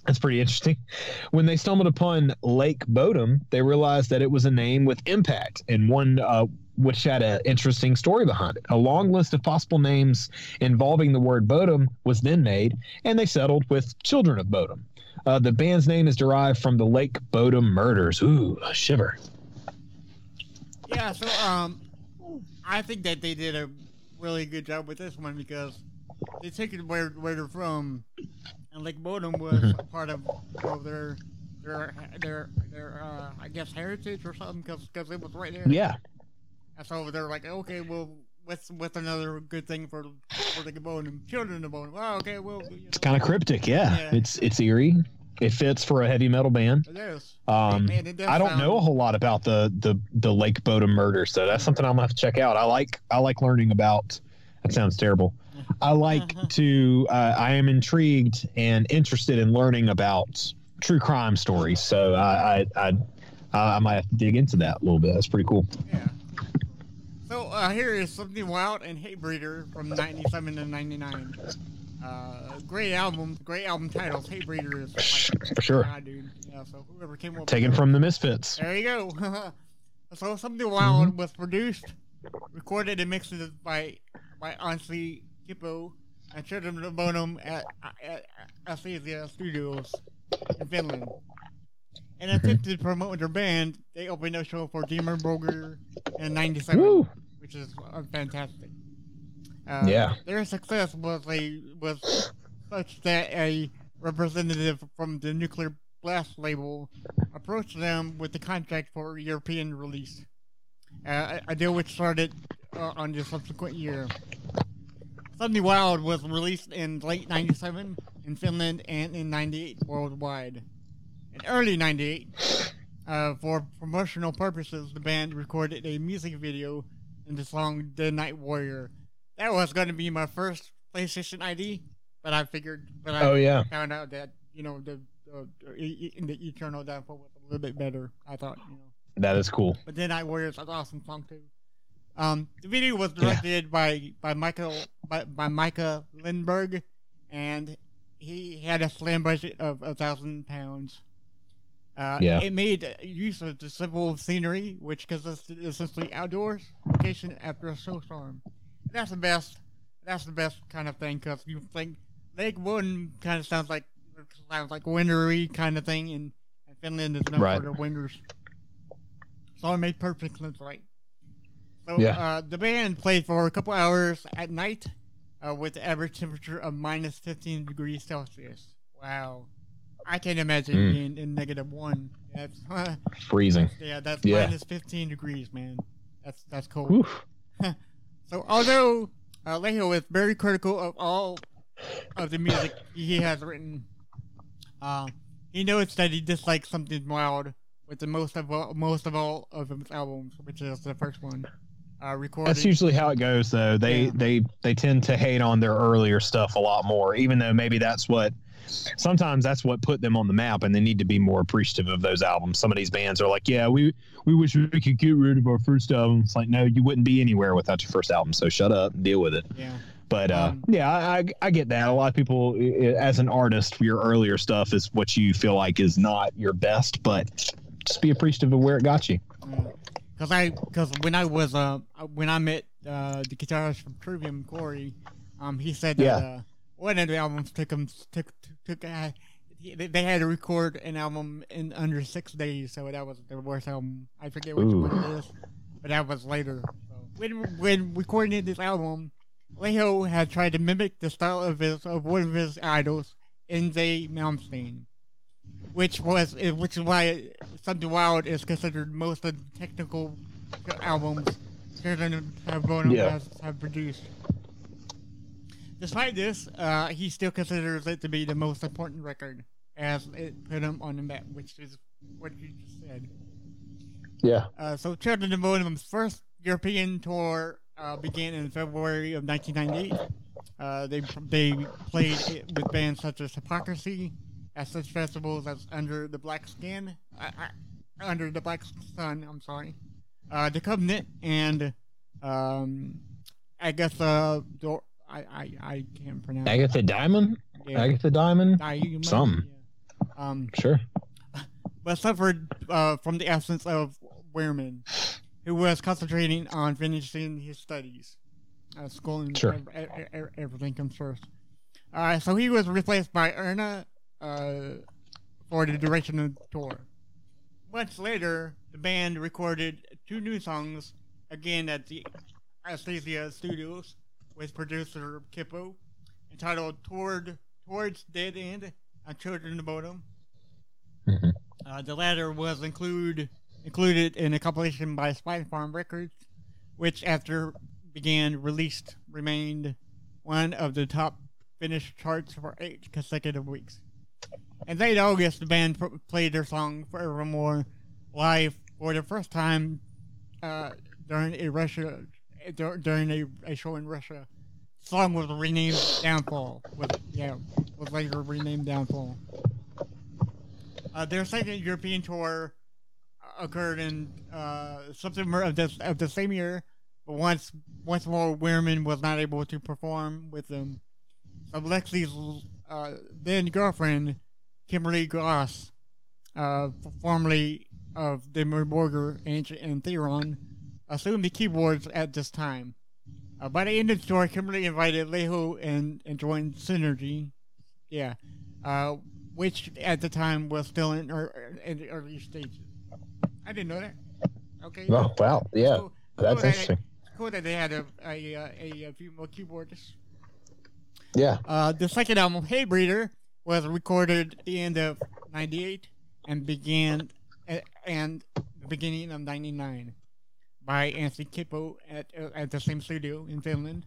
[SPEAKER 4] That's pretty interesting. When they stumbled upon Lake Bodom, they realized that it was a name with impact and one uh, which had an interesting story behind it. A long list of possible names involving the word Bodom was then made, and they settled with Children of Bodom. Uh, the band's name is derived from the Lake Bodom murders. Ooh, a shiver.
[SPEAKER 3] Yeah, so um, I think that they did a really good job with this one because they took it where where they're from, and Lake Bodom was
[SPEAKER 4] Mm-hmm.
[SPEAKER 3] a part of, of their their their their uh, I guess heritage or something because because it was right there.
[SPEAKER 4] Yeah,
[SPEAKER 3] So they're like, okay, well, what's what's another good thing for for the Bodom children of Bodom? Well, okay, well, you know,
[SPEAKER 4] it's kind of cryptic. Yeah.
[SPEAKER 3] Yeah.
[SPEAKER 4] it's it's eerie. It fits for a heavy metal band.
[SPEAKER 3] it is.
[SPEAKER 4] Um,
[SPEAKER 3] Man, it
[SPEAKER 4] I don't
[SPEAKER 3] sound-
[SPEAKER 4] know a whole lot about the the the Lake Bodom murder, so that's something I'm gonna have to check out. I like I like learning about. That sounds terrible. I like to. Uh, I am intrigued and interested in learning about true crime stories. So I I I, I might have to dig into that a little bit. That's pretty cool.
[SPEAKER 3] Yeah. So uh, here is something wild and hate breeder from '97 to '99. Uh, great album, great album titles. Hate breeder is like,
[SPEAKER 4] For sure.
[SPEAKER 3] God, dude. Yeah. So whoever came up.
[SPEAKER 4] Taken from the Misfits.
[SPEAKER 3] There you go. so something wild
[SPEAKER 4] Mm-hmm.
[SPEAKER 3] was produced, recorded, and mixed by by Anssi Kippo and Children of Bodom at, at, at Astia Studios in Finland. In an
[SPEAKER 4] Mm-hmm.
[SPEAKER 3] to promote their band, they opened a show for Dimmu Borgir in '97,
[SPEAKER 4] Woo!
[SPEAKER 3] which is uh, fantastic. Uh,
[SPEAKER 4] Yeah.
[SPEAKER 3] Their success was a was such that a representative from the Nuclear Blast label approached them with the contract for European release, uh, a- a deal which started uh, on the subsequent year. Something Wild was released in late '97 in Finland and in '98 worldwide. Early '98, uh, for promotional purposes, the band recorded a music video in the song "The Night Warrior." That was going to be my first PlayStation ID, but I figured, but I
[SPEAKER 4] Oh yeah.
[SPEAKER 3] found out that you know the uh, in the Eternal Downfall was a little bit better. I thought, you know,
[SPEAKER 4] That is cool.
[SPEAKER 3] but then Night Warriors was an awesome song too. Um, the video was directed by by Michael by, by Mika Lindberg, and he had a slam budget of a thousand pounds. Uh,
[SPEAKER 4] Yeah.
[SPEAKER 3] It made use of the simple scenery, which consisted essentially outdoors location after a snowstorm. That's the best. That's the best kind of thing because you think Lake Wooden kind of sounds like sounds like wintery kind of thing, and, and Finland is known
[SPEAKER 4] Right.
[SPEAKER 3] for the winters. so it made perfect sense, right? So
[SPEAKER 4] Yeah.
[SPEAKER 3] uh, the band played for a couple hours at night uh, with the average temperature of minus 15 degrees Celsius. Wow. I can't imagine
[SPEAKER 4] Mm.
[SPEAKER 3] being in negative one. That's
[SPEAKER 4] Freezing.
[SPEAKER 3] yeah, that's
[SPEAKER 4] Yeah.
[SPEAKER 3] minus 15 degrees, man. That's that's cold. So although uh, Laiho is very critical of all of the music he has written, uh, he notes that he dislikes something wild with the most of all, most of all of his albums, which is the first one, uh, recorded.
[SPEAKER 4] That's usually how it goes, though. They
[SPEAKER 3] Yeah.
[SPEAKER 4] they they tend to hate on their earlier stuff a lot more, even though maybe that's what. Sometimes that's what put them on the map, and they need to be more appreciative of those albums. Some of these bands are like, "Yeah, we we wish we could get rid of our first album." It's like, no, you wouldn't be anywhere without your first album. So shut up, and deal with it.
[SPEAKER 3] yeah.
[SPEAKER 4] But uh,
[SPEAKER 3] Um,
[SPEAKER 4] yeah, I, I get that. A lot of people, as an artist, your earlier stuff is what you feel like is not your best, but just be appreciative of where it got you.
[SPEAKER 3] Because I, because when I was, uh, when I met uh, the guitarist from Trivium, Corey, um, he said that
[SPEAKER 4] Yeah.
[SPEAKER 3] One of the albums took them took took. Uh, they they had to record an album in under six days, so that was the worst album. I forget which
[SPEAKER 4] Ooh.
[SPEAKER 3] one it is, but that was later. So when when recording this album, Laiho had tried to mimic the style of his of one of his idols, Yngwie Malmsteen, which was eh, which is why Something Wild is considered most of the technical albums Children of Bodom
[SPEAKER 4] Yeah.
[SPEAKER 3] has have produced. Despite this, uh, he still considers it to be the most important record, as it put him on the map, which is what you just said.
[SPEAKER 4] Yeah.
[SPEAKER 3] Uh, so Children of Bodom's first European tour uh, began in February of 1998. Uh, they they played it with bands such as Hypocrisy at such festivals as Under the Black Skin, uh, uh, Under the Black Sun. I'm sorry, uh, The Covenant, and um, I guess uh, Dor- I, I I can't pronounce. it.
[SPEAKER 4] Agatha Diamond.
[SPEAKER 3] Yeah.
[SPEAKER 4] Agatha Diamond.
[SPEAKER 3] Diamond,
[SPEAKER 4] Some.
[SPEAKER 3] yeah. Um,
[SPEAKER 4] Sure.
[SPEAKER 3] but suffered uh, from the absence of Wirman, who was concentrating on finishing his studies. Uh, school and
[SPEAKER 4] Sure.
[SPEAKER 3] ev- ev- ev- everything comes first. Uh, so he was replaced by Erna uh, for the duration of the tour. Months later, the band recorded two new songs, again at the Astia Studios, with producer Kippo, entitled "Toward Towards Dead End" and "Children of Bodom."
[SPEAKER 4] Mhm.
[SPEAKER 3] Uh, the latter was include included in a compilation by Spinefarm Records, which after began released remained one of the top Finnish charts for eight consecutive weeks. In late August, the band pr- played their song "Forevermore" live for the first time uh, during a Russia dur- during a, a show in Russia. The song was renamed "Downfall." Was yeah, was later renamed "Downfall." Uh, their second European tour uh, occurred in uh, September of this of the same year, but once once more Wirman was not able to perform with them. So Lexi's uh, then girlfriend, Kimberly Goss, uh, formerly of Dimmu Borgir and, and Therion, assumed the keyboards at this time. Uh, by the end of the tour, Kimberly invited Laiho and, and joined Sinergy. Yeah. Uh, which at the time was still in, er, in the early stages. I didn't know that. Okay.
[SPEAKER 4] Oh wow. Yeah.
[SPEAKER 3] Cool-
[SPEAKER 4] That's
[SPEAKER 3] cool that-
[SPEAKER 4] interesting.
[SPEAKER 3] Cool that they had a, a, a, a few more keyboardists.
[SPEAKER 4] Yeah.
[SPEAKER 3] Uh, the second album, Hatebreeder, was recorded at the end of '98 and began at, and the beginning of '99 by Anssi Kippo at uh, at the same studio in Finland.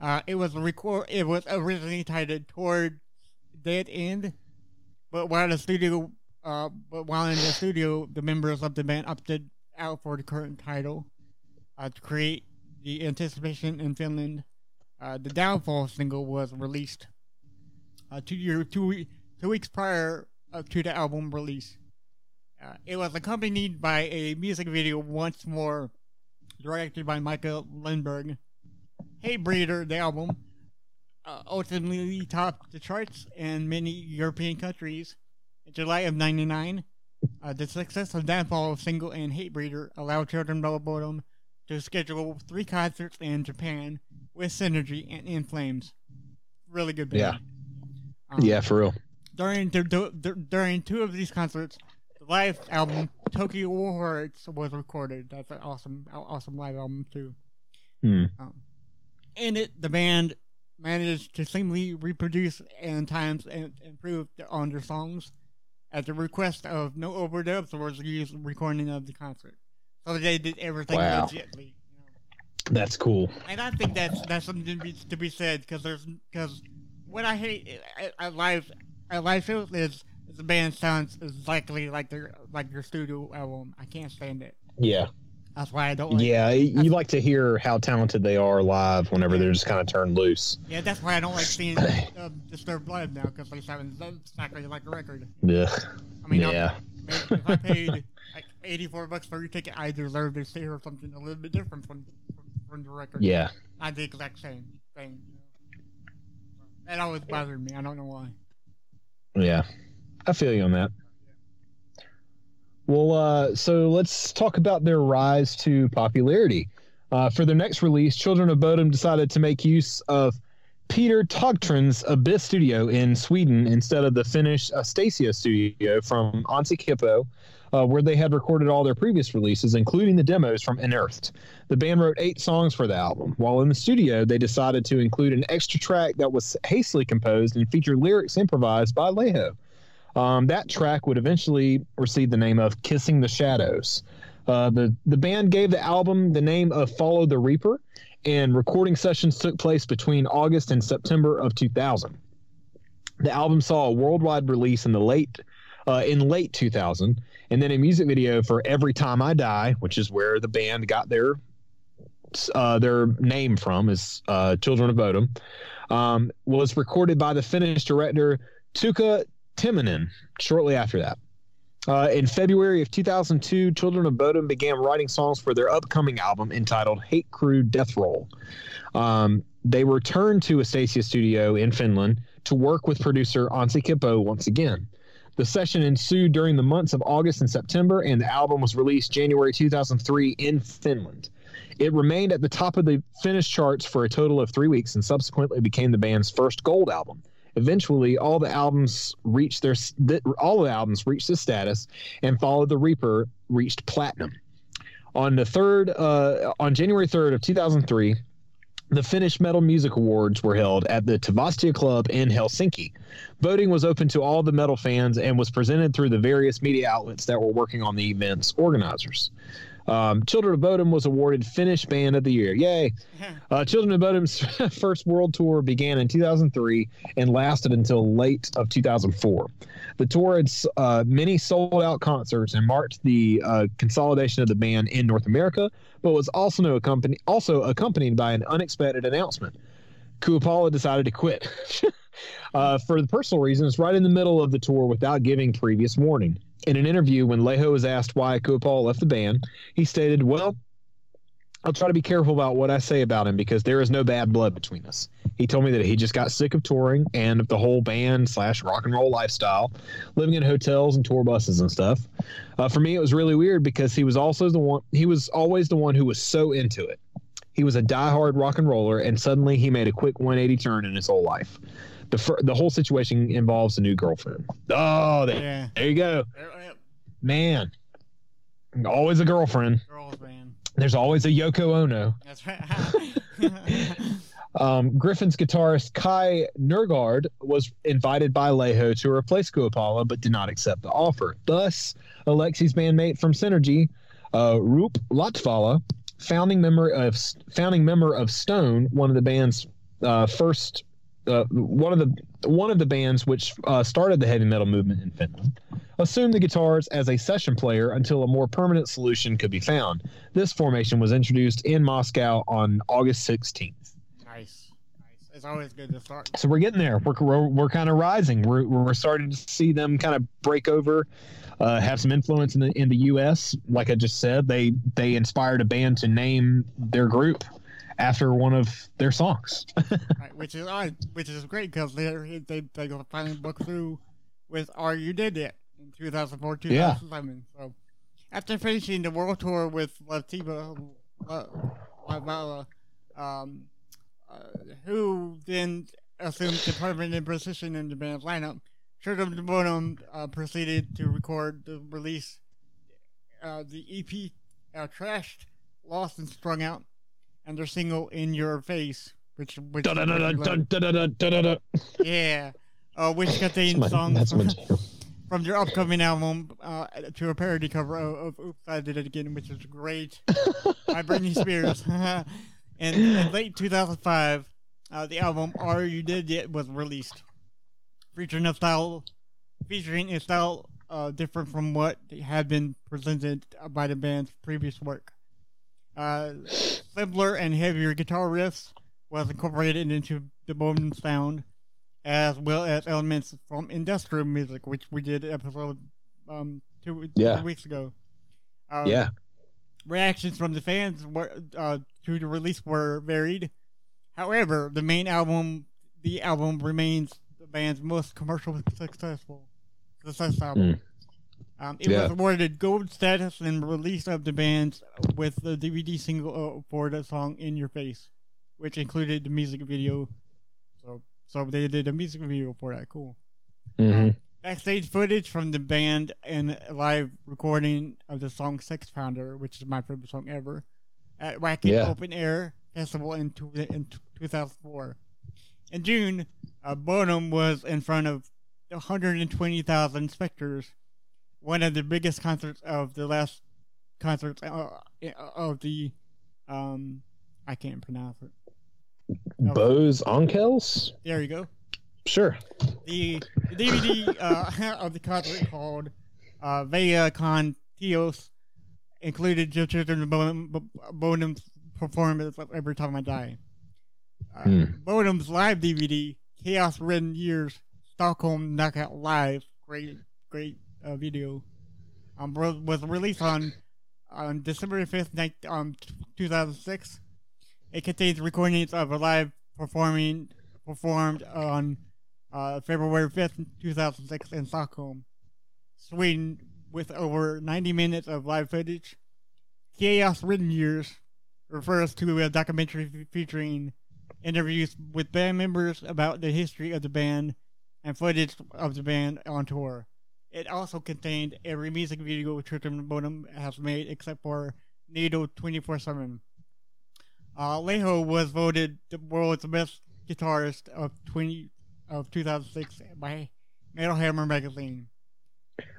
[SPEAKER 3] Uh, it was record. It was originally titled "Toward Dead End," but while the studio, uh, but while in the studio, the members of the band opted out for the current title uh, to create the anticipation in Finland. Uh, the Downfall single was released uh, two year two two weeks prior uh, to the album release. It was accompanied by a music video once more, directed by Mika Lindberg. Hatebreeder, the album, uh, ultimately topped the charts in many European countries. In July of '99, uh, the success of Downfall single and Hate Breeder allowed Children of Bodom to schedule three concerts in Japan with Sinergy and In Flames. Really good band.
[SPEAKER 4] Yeah.
[SPEAKER 3] Um,
[SPEAKER 4] Yeah, for real.
[SPEAKER 3] During the, du- during two of these concerts, the live album Tokyo Warhearts was recorded. That's an awesome, awesome live album too.
[SPEAKER 4] Hmm.
[SPEAKER 3] Um, in it, the band managed to seemingly reproduce and times and improve on their songs at the request of no overdubs or was used recording of the concert. So they did everything
[SPEAKER 4] Wow.
[SPEAKER 3] legitly. You know?
[SPEAKER 4] That's cool.
[SPEAKER 3] And I think that's that's something to be, to be said because there's because what I hate at, at live at live shows is the band sounds exactly like their like their studio album. I can't stand it.
[SPEAKER 4] Yeah.
[SPEAKER 3] That's why I don't. Like,
[SPEAKER 4] Yeah. You like to hear how talented they are live whenever they're just kind of turned loose.
[SPEAKER 3] Yeah, that's why I don't like seeing um, Disturbed live now because they sound exactly like a record.
[SPEAKER 4] Yeah.
[SPEAKER 3] I mean,
[SPEAKER 4] yeah.
[SPEAKER 3] if I paid like eighty-four bucks for your ticket, I deserve to see or something a little bit different from from, the record.
[SPEAKER 4] Yeah.
[SPEAKER 3] not the exact same thing. That always bothered me. I don't know why.
[SPEAKER 4] Yeah. I feel you on that. Well, uh, so let's talk about their rise to popularity. Uh, for their next release, Children of Bodom decided to make use of Peter Tägtgren's Abyss studio in Sweden instead of the Finnish Astia studio from Antti Kippo, uh, where they had recorded all their previous releases, including the demos from Unearthed. The band wrote eight songs for the album. While in the studio, they decided to include an extra track that was hastily composed and featured lyrics improvised by Laiho. Um, that track would eventually receive the name of Kissing the Shadows. Uh, the, the band gave the album the name of Follow the Reaper, and recording sessions took place between August and September of 2000. The album saw a worldwide release in the late uh, in late 2000, and then a music video for Every Time I Die, which is where the band got their uh, their name from, is uh, Children of Bodom, um, was recorded by the Finnish director Tuka Timonen shortly after that. Uh, in February of 2002, Children of Bodom began writing songs for their upcoming album entitled Hate Crew Death Roll. Um, they returned to Astia Studio in Finland to work with producer Antti Kippo once again. The session ensued during the months of August and September, and the album was released January 2003 in Finland. It remained at the top of the Finnish charts for a total of three weeks and subsequently became the band's first gold album. Eventually, all the albums reached their th- all the albums reached this status, and Follow the Reaper reached platinum. On the third, uh, on January third of 2003, the Finnish Metal Music Awards were held at the Tavastia Club in Helsinki. Voting was open to all the metal fans and was presented through the various media outlets that were working on the event's organizers. Um, Children of Bodom was awarded Finnish Band of the Year. Yay! Uh, Children of Bodom's first world tour began in 2003 and lasted until late of 2004. The tour had uh, many sold out concerts and marked the uh, consolidation of the band in North America, but was also accompany- also accompanied by an unexpected announcement. Kuoppala decided to quit uh, for the personal reasons right in the middle of the tour without giving previous warning. In an interview, when Laiho was asked why Kuoppala left the band, he stated, Well, I'll try to be careful about what I say about him because there is no bad blood between us. He told me that he just got sick of touring and of the whole band slash rock and roll lifestyle, living in hotels and tour buses and stuff. Uh, for me, it was really weird because he was also the one. He was always the one who was so into it. He was a diehard rock and roller, and suddenly he made a quick 180 turn in his whole life. The fir- the whole situation involves a new girlfriend. Oh, there,
[SPEAKER 3] Yeah.
[SPEAKER 4] there you go, man. Always a girlfriend.
[SPEAKER 3] Girls, man.
[SPEAKER 4] There's always a Yoko Ono.
[SPEAKER 3] That's right.
[SPEAKER 4] Um, Griffin's guitarist Kai Nergard was invited by Laiho to replace Kuoppala, but did not accept the offer. Thus, Alexi's bandmate from Sinergy, uh, Roope Latvala, founding member of founding member of Stone, one of the band's uh, first, uh, one of the one of the bands which uh, started the heavy metal movement in Finland, assumed the guitars as a session player until a more permanent solution could be found. This formation was introduced in Moscow on August 16th.
[SPEAKER 3] nice. Nice. It's always good to start.
[SPEAKER 4] So we're getting there. We're we're, we're kind of rising. We're we're starting to see them kind of break over, uh, have some influence in the in the U.S. Like I just said, they they inspired a band to name their group after one of their songs.
[SPEAKER 3] right, which is odd, which is great because they they they finally broke through with "Are You Dead Yet" in 2004, 2007. So after finishing the world tour with Lativa, uh, Lavala, um, uh, who then assumed the permanent position in the band's lineup, Children of Bodom uh, proceeded to record the release, uh, the EP, uh, Trashed, Lost, and Strung Out, and their single In Your Face, which, which yeah, uh, which contains
[SPEAKER 4] my-
[SPEAKER 3] songs
[SPEAKER 4] that's my
[SPEAKER 3] from,
[SPEAKER 4] jam.
[SPEAKER 3] From their upcoming album uh, to a parody cover of, of Oops, I Did It Again, which is great by Britney Spears. and in late 2005, uh, the album Are You Dead Yet was released, featuring a style, featuring a style uh, different from what had been presented by the band's previous work. Uh, simpler and heavier guitar riffs was incorporated into the Bodom sound, as well as elements from industrial music, which we did episode um, two,
[SPEAKER 4] Yeah.
[SPEAKER 3] two weeks ago. Uh,
[SPEAKER 4] Yeah.
[SPEAKER 3] reactions from the fans were, uh, to the release were varied. However, the main album, the album remains the band's most commercially successful success album. Um, it
[SPEAKER 4] Yeah.
[SPEAKER 3] was awarded gold status and release of the band's with the DVD single uh, for the song "In Your Face," which included the music video. So, so they did a music video for that. Cool
[SPEAKER 4] hmm
[SPEAKER 3] backstage footage from the band and a live recording of the song Sixpounder, which is my favorite song ever, at Wacken
[SPEAKER 4] Yeah.
[SPEAKER 3] Open Air Festival in, two, in 2004. In June, uh, Bodom was in front of 120,000 spectators, one of the biggest concerts of the last concerts uh, of the, um, I can't pronounce it.
[SPEAKER 4] Böhse Onkelz?
[SPEAKER 3] There you go.
[SPEAKER 4] Sure.
[SPEAKER 3] the DVD uh, of the concert called uh, Vaya Con Tioz included Children Bodom, Bodom's performance of Every Time I Die. Uh,
[SPEAKER 4] Hmm.
[SPEAKER 3] Bodom's live DVD, Chaos Ridden Years, Stockholm Knockout Live, great, great uh, video, um, was released on on December 5th, ni- um, 2006. It contains recordings of a live performing performed on uh, February 5th, 2006 in Stockholm, Sweden, with over 90 minutes of live footage. Chaos Ridden Years refers to a documentary fe- featuring interviews with band members about the history of the band and footage of the band on tour. It also contained every music video of Bodom has made except for Needle 24 7. Uh, Laiho was voted the world's best guitarist of 20 of 2006 by Metal Hammer magazine.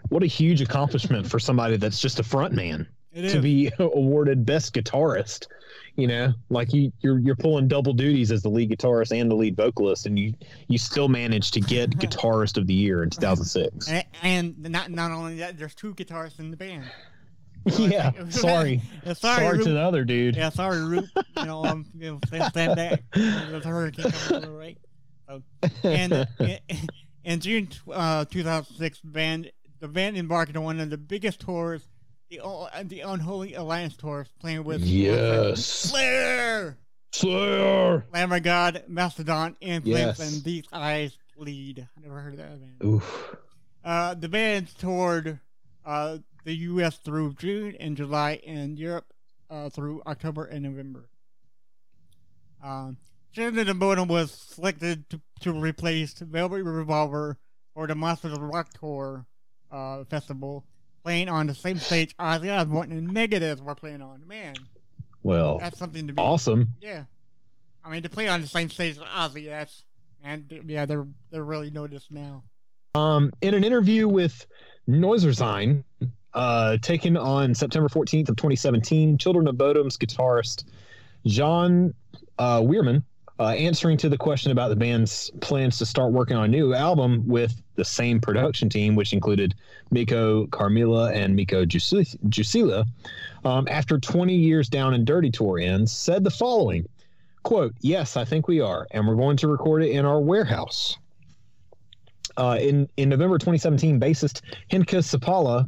[SPEAKER 4] What a huge accomplishment for somebody that's just a front man to be awarded best guitarist. You know, like you, you're you're pulling double duties as the lead guitarist and the lead vocalist, and you you still managed to get guitarist of the year in 2006.
[SPEAKER 3] and, and not not only that, there's two guitarists in the band.
[SPEAKER 4] yeah, sorry,
[SPEAKER 3] Yeah,
[SPEAKER 4] sorry,
[SPEAKER 3] sorry,
[SPEAKER 4] to the other dude.
[SPEAKER 3] Yeah, sorry, Roope. You know, um, you know, stand, stand back. There's a hurricane coming through, right? So, and in, in June uh, 2006, the band the band embarked on one of the biggest tours, the uh, the Unholy Alliance tours, playing with
[SPEAKER 4] Yes.
[SPEAKER 3] Slayer,
[SPEAKER 4] Slayer.
[SPEAKER 3] Lamb of God, Mastodon, Influence,
[SPEAKER 4] Yes.
[SPEAKER 3] and Thine Eyes Bleed. I never heard of that band.
[SPEAKER 4] Oof.
[SPEAKER 3] Uh, the band toured uh, the U.S. through June and July, and Europe uh, through October and November. Um, of Bodom was selected to, to replace Velvet Revolver for the Monsters of Rock Tour uh, festival, playing on the same stage Ozzy Osbourne and Megadeth were playing on. Man,
[SPEAKER 4] Well,
[SPEAKER 3] that's something to be.
[SPEAKER 4] awesome.
[SPEAKER 3] Yeah, I mean to play on the same stage as Ozzy, that's and yeah, they're they're really noticed now.
[SPEAKER 4] Um, in an interview with Noiserzine, uh, taken on September 14th of 2017, Children of Bodom's guitarist John uh, Wirman, uh, answering to the question about the band's plans to start working on a new album with the same production team, which included Mikko Karmila and Miko Jusi- Jusila, um, after 20 years down in Dirty Tour ends, said the following, quote, yes, I think we are, and we're going to record it in our warehouse. Uh, in in November 2017, bassist Henkka Seppälä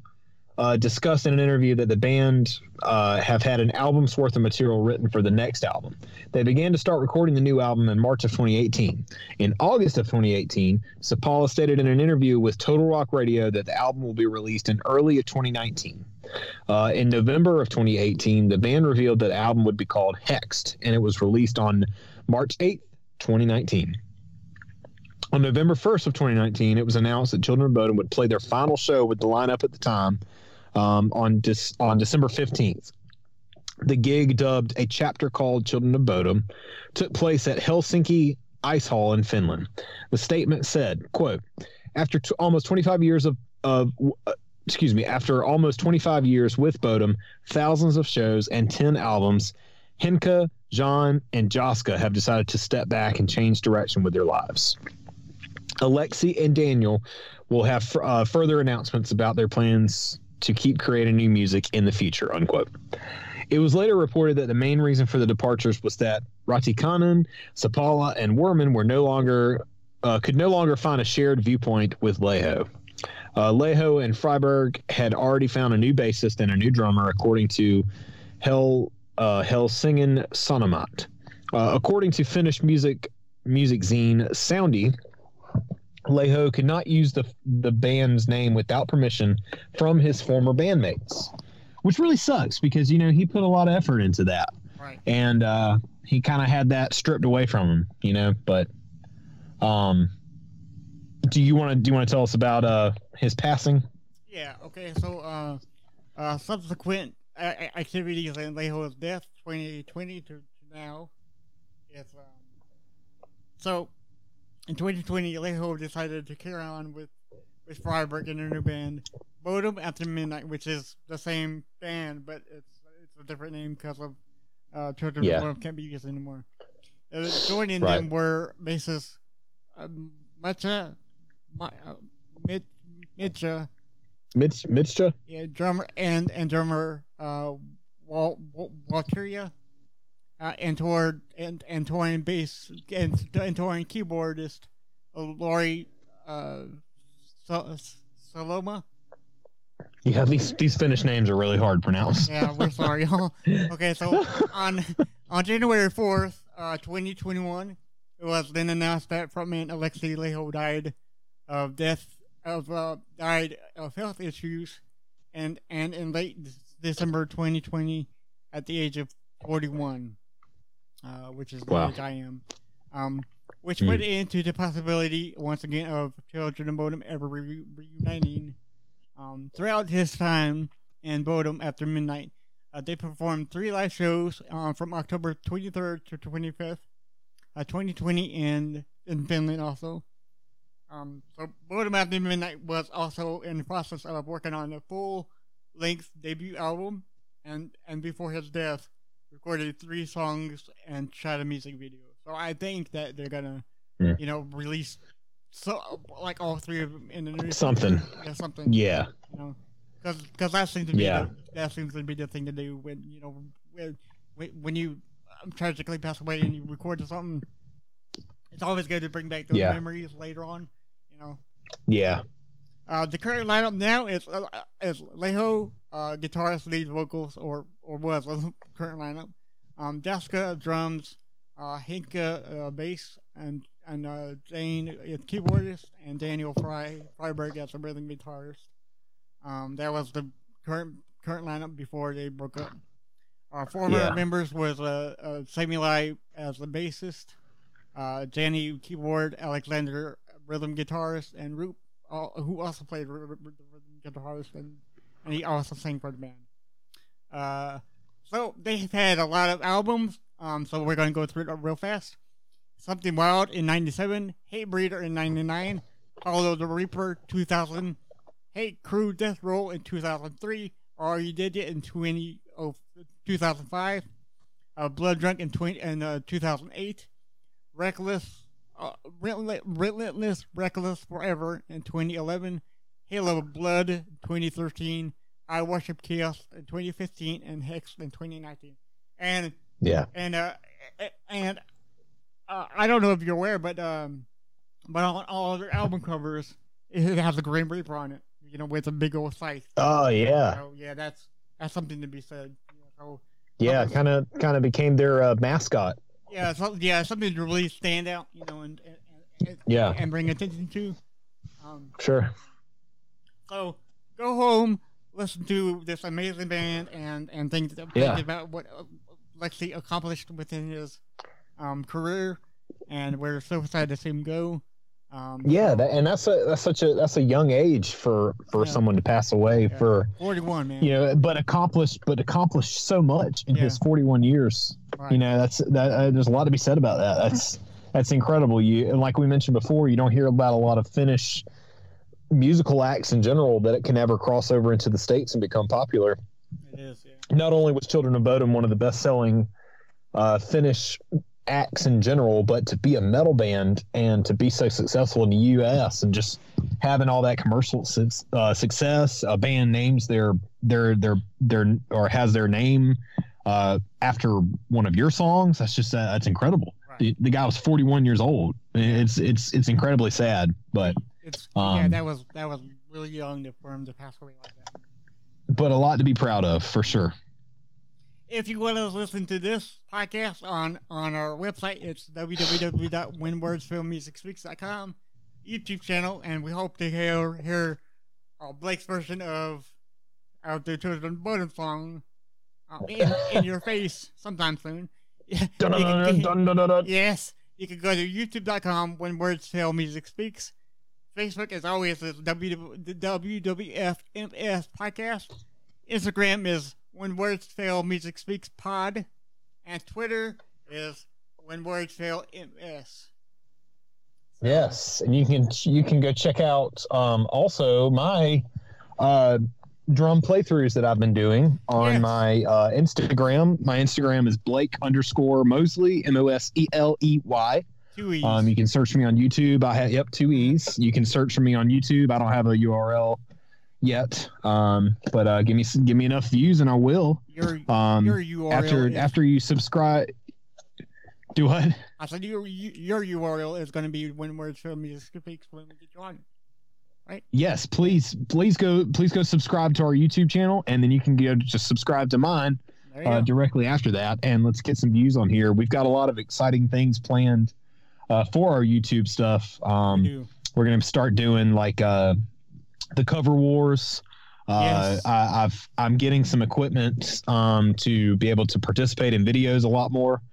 [SPEAKER 4] uh, discussed in an interview that the band uh, have had an album's worth of material written for the next album. They began to start recording the new album in March of 2018. In August of 2018, Seppälä stated in an interview with Total Rock Radio that the album will be released in early of 2019. Uh, in November of 2018, the band revealed that the album would be called Hexed, and it was released on March 8th, 2019. On November 1st of 2019, it was announced that Children of Bodom would play their final show with the lineup at the time um, on dis- on December 15th. The gig, dubbed a chapter called Children of Bodom, took place at Helsinki Ice Hall in Finland. The statement said, "quote After t- almost 25 years of of uh, excuse me, after almost 25 years with Bodom, thousands of shows and 10 albums, Henkka, John, and Jaska have decided to step back and change direction with their lives. Alexi and Daniel will have uh, further announcements about their plans to keep creating new music in the future. Unquote. It was later reported that the main reason for the departures was that Raatikainen, Seppälä, and Wirman were no longer uh, could no longer find a shared viewpoint with Laiho. Uh, Laiho and Freyberg had already found a new bassist and a new drummer, according to Hell uh, Helsingin Sanomat. Uh, according to Finnish music music zine Soundi, Laiho could not use the the band's name without permission from his former bandmates, which really sucks because you know he put a lot of effort into that,
[SPEAKER 3] Right.
[SPEAKER 4] and uh, he kind of had that stripped away from him, you know. But um, do you want to do you want to tell us about uh his passing?
[SPEAKER 3] Yeah. Okay. So, uh, uh, subsequent activities in Laiho's death, 2020 to, to now, is um, so in 2020, Laiho decided to carry on with with Freyberg and their new band, Bodom After Midnight, which is the same band, but it's it's a different name because of uh, Children
[SPEAKER 4] Yeah.
[SPEAKER 3] of Bodom can't be used anymore. Uh, joining
[SPEAKER 4] Right.
[SPEAKER 3] them were bassist um, Macha, Ma, uh, Mitcha,
[SPEAKER 4] Mitch Mitcha?
[SPEAKER 3] yeah, drummer and and drummer uh Wal, Wal, Walteria, uh, and toward and and touring bass and and touring keyboardist uh, Lori uh Sol- Saloma.
[SPEAKER 4] Yeah, these these Finnish names are really hard to pronounce.
[SPEAKER 3] Yeah, we're sorry. Okay, so on on January fourth, uh, twenty twenty one, it was then announced that frontman Alexi Laiho died of death of uh, died of health issues, and and in late December twenty twenty, at the age of forty one, uh, which is
[SPEAKER 4] Wow.
[SPEAKER 3] age I am, um, which
[SPEAKER 4] Hmm.
[SPEAKER 3] put into the possibility once again of Children of Bodom ever re- reuniting. Um, throughout his time in Bodom after midnight, uh, they performed three live shows uh, from October 23rd to 25th, uh, 2020, and in Finland also. Um, so Bodom after midnight was also in the process of working on a full-length debut album, and and before his death, recorded three songs and shot a music video. So I think that they're gonna,
[SPEAKER 4] Hmm.
[SPEAKER 3] you know, release so like all three of them in the new
[SPEAKER 4] Something.
[SPEAKER 3] yeah, something
[SPEAKER 4] Yeah.
[SPEAKER 3] you know, because that seems to be
[SPEAKER 4] Yeah.
[SPEAKER 3] the, that seems to be the thing to do when you know when when, when you um, tragically pass away and you record something. It's always good to bring back those
[SPEAKER 4] Yeah.
[SPEAKER 3] memories later on. You know,
[SPEAKER 4] Yeah.
[SPEAKER 3] uh, the current lineup now is uh, is Laiho, uh, guitarist, lead vocals, or or was the current lineup. Um, Jaska drums, uh, Henkka uh, bass, and and uh, Jane is keyboardist, and Daniel Fry Freyberg as a rhythm guitarist. Um, that was the current current lineup before they broke up. Our former
[SPEAKER 4] Yeah.
[SPEAKER 3] members was uh, uh, as the bassist, uh, Danny keyboard, Alexander rhythm guitarist, and Roope, uh, who also played r- r- r- rhythm guitarist, and, and he also sang for the band. Uh, so they've had a lot of albums. Um, so we're going to go through it real fast. Something Wild in '97, Hate Breeder in '99, Follow the Reaper 2000, Hate Crew Death Roll in 2003, Are You Dead Yet in 20, oh, 2005, uh, Blood Drunk in 20 in uh, 2008, Reckless, uh, Relentless, Reckless Forever in 2011, Halo of Blood 2013, I Worship Chaos in 2015, and Hex in 2019. And
[SPEAKER 4] Yeah.
[SPEAKER 3] and uh and uh, I don't know if you're aware, but um, but on all their album covers, it has a Grim Reaper on it. You know, with a big old scythe.
[SPEAKER 4] Oh yeah.
[SPEAKER 3] So yeah, that's that's something to be said. Yeah, so
[SPEAKER 4] Yeah. Kind of kind of became their uh, mascot.
[SPEAKER 3] yeah, so, yeah, something to really stand out. You know, and and, and
[SPEAKER 4] Yeah.
[SPEAKER 3] and bring attention to. Um,
[SPEAKER 4] Sure.
[SPEAKER 3] so go home, listen to this amazing band, and and think, think
[SPEAKER 4] Yeah.
[SPEAKER 3] about what uh, Lexi accomplished within his um, career, and we're so excited to see him go. Um,
[SPEAKER 4] Yeah, that, and that's a that's such a that's a young age for for
[SPEAKER 3] Yeah.
[SPEAKER 4] someone to pass away
[SPEAKER 3] yeah,
[SPEAKER 4] for
[SPEAKER 3] 41, man.
[SPEAKER 4] you know, but accomplished but accomplished so much in
[SPEAKER 3] Yeah.
[SPEAKER 4] his 41 years.
[SPEAKER 3] Right.
[SPEAKER 4] You know, that's that. Uh, there's a lot to be said about that. That's that's incredible. You and like we mentioned before, you don't hear about a lot of Finnish musical acts in general that it can ever cross over into the states and become popular.
[SPEAKER 3] It is, yeah.
[SPEAKER 4] Not only was Children of Bodom one of the best-selling uh, Finnish acts in general, but to be a metal band and to be so successful in the U.S. and just having all that commercial su- uh, success, a band names their their their their or has their name uh, after one of your songs. That's just uh, that's incredible.
[SPEAKER 3] Right.
[SPEAKER 4] The, the guy was 41 years old. It's it's it's incredibly sad, but
[SPEAKER 3] It's yeah,
[SPEAKER 4] Um,
[SPEAKER 3] that was that was really young to, for him to pass away like that.
[SPEAKER 4] but a lot to be proud of for sure.
[SPEAKER 3] If you want to listen to this podcast on on our website, it's www.whenwordsfilmmusicspeaks.com YouTube channel, and we hope to hear hear uh, Blake's version of of the Children Bodom song uh, in, in your face sometime soon. Yeah,
[SPEAKER 4] dun, dun, dun.
[SPEAKER 3] Yes, you can go to youtube.com when words fail music speaks. Facebook, as always, is WW the WWFMS podcast. Instagram is when words fail music speaks pod. And Twitter is when words fail MS.
[SPEAKER 4] Yes, and you can you can go check out um, also my uh, drum playthroughs that I've been doing on
[SPEAKER 3] Yes.
[SPEAKER 4] my uh, Instagram. My Instagram is Blake underscore Mosley M O S E L E Y.
[SPEAKER 3] Two E's.
[SPEAKER 4] Um, you can search for me on YouTube. I have yep two E's. You can search for me on YouTube. I don't have a URL yet, um, but uh, give me give me enough views and I will.
[SPEAKER 3] your,
[SPEAKER 4] Um,
[SPEAKER 3] your URL
[SPEAKER 4] after
[SPEAKER 3] is,
[SPEAKER 4] after you subscribe, do what?
[SPEAKER 3] I said your, your URL is going to be when words fail music speaks when we get you on. Right.
[SPEAKER 4] Yes please please go please go subscribe to our youtube channel and then you can go just subscribe to mine uh, directly after that and let's get some views on here we've got a lot of exciting things planned uh, for our youtube stuff um, we're going to start doing like uh, the cover wars uh,
[SPEAKER 3] Yes.
[SPEAKER 4] I, I've I'm getting some equipment um, to be able to participate in videos a lot more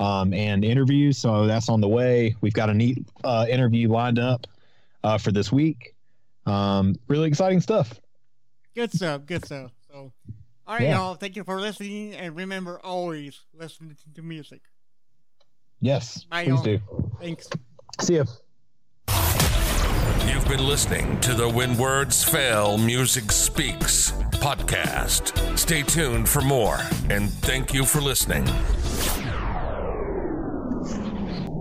[SPEAKER 4] um, and interviews. So that's on the way. We've got a neat uh, interview lined up uh, for this week. Um, really exciting stuff.
[SPEAKER 3] Good stuff. Good stuff. So, all right,
[SPEAKER 4] Yeah.
[SPEAKER 3] y'all. Thank you for listening, and remember always listen to music.
[SPEAKER 4] Yes,
[SPEAKER 3] Bye,
[SPEAKER 4] please
[SPEAKER 3] y'all.
[SPEAKER 4] do.
[SPEAKER 3] Thanks.
[SPEAKER 4] See you.
[SPEAKER 1] You've been listening to the When Words Fail Music Speaks podcast. Stay tuned for more, and thank you for listening.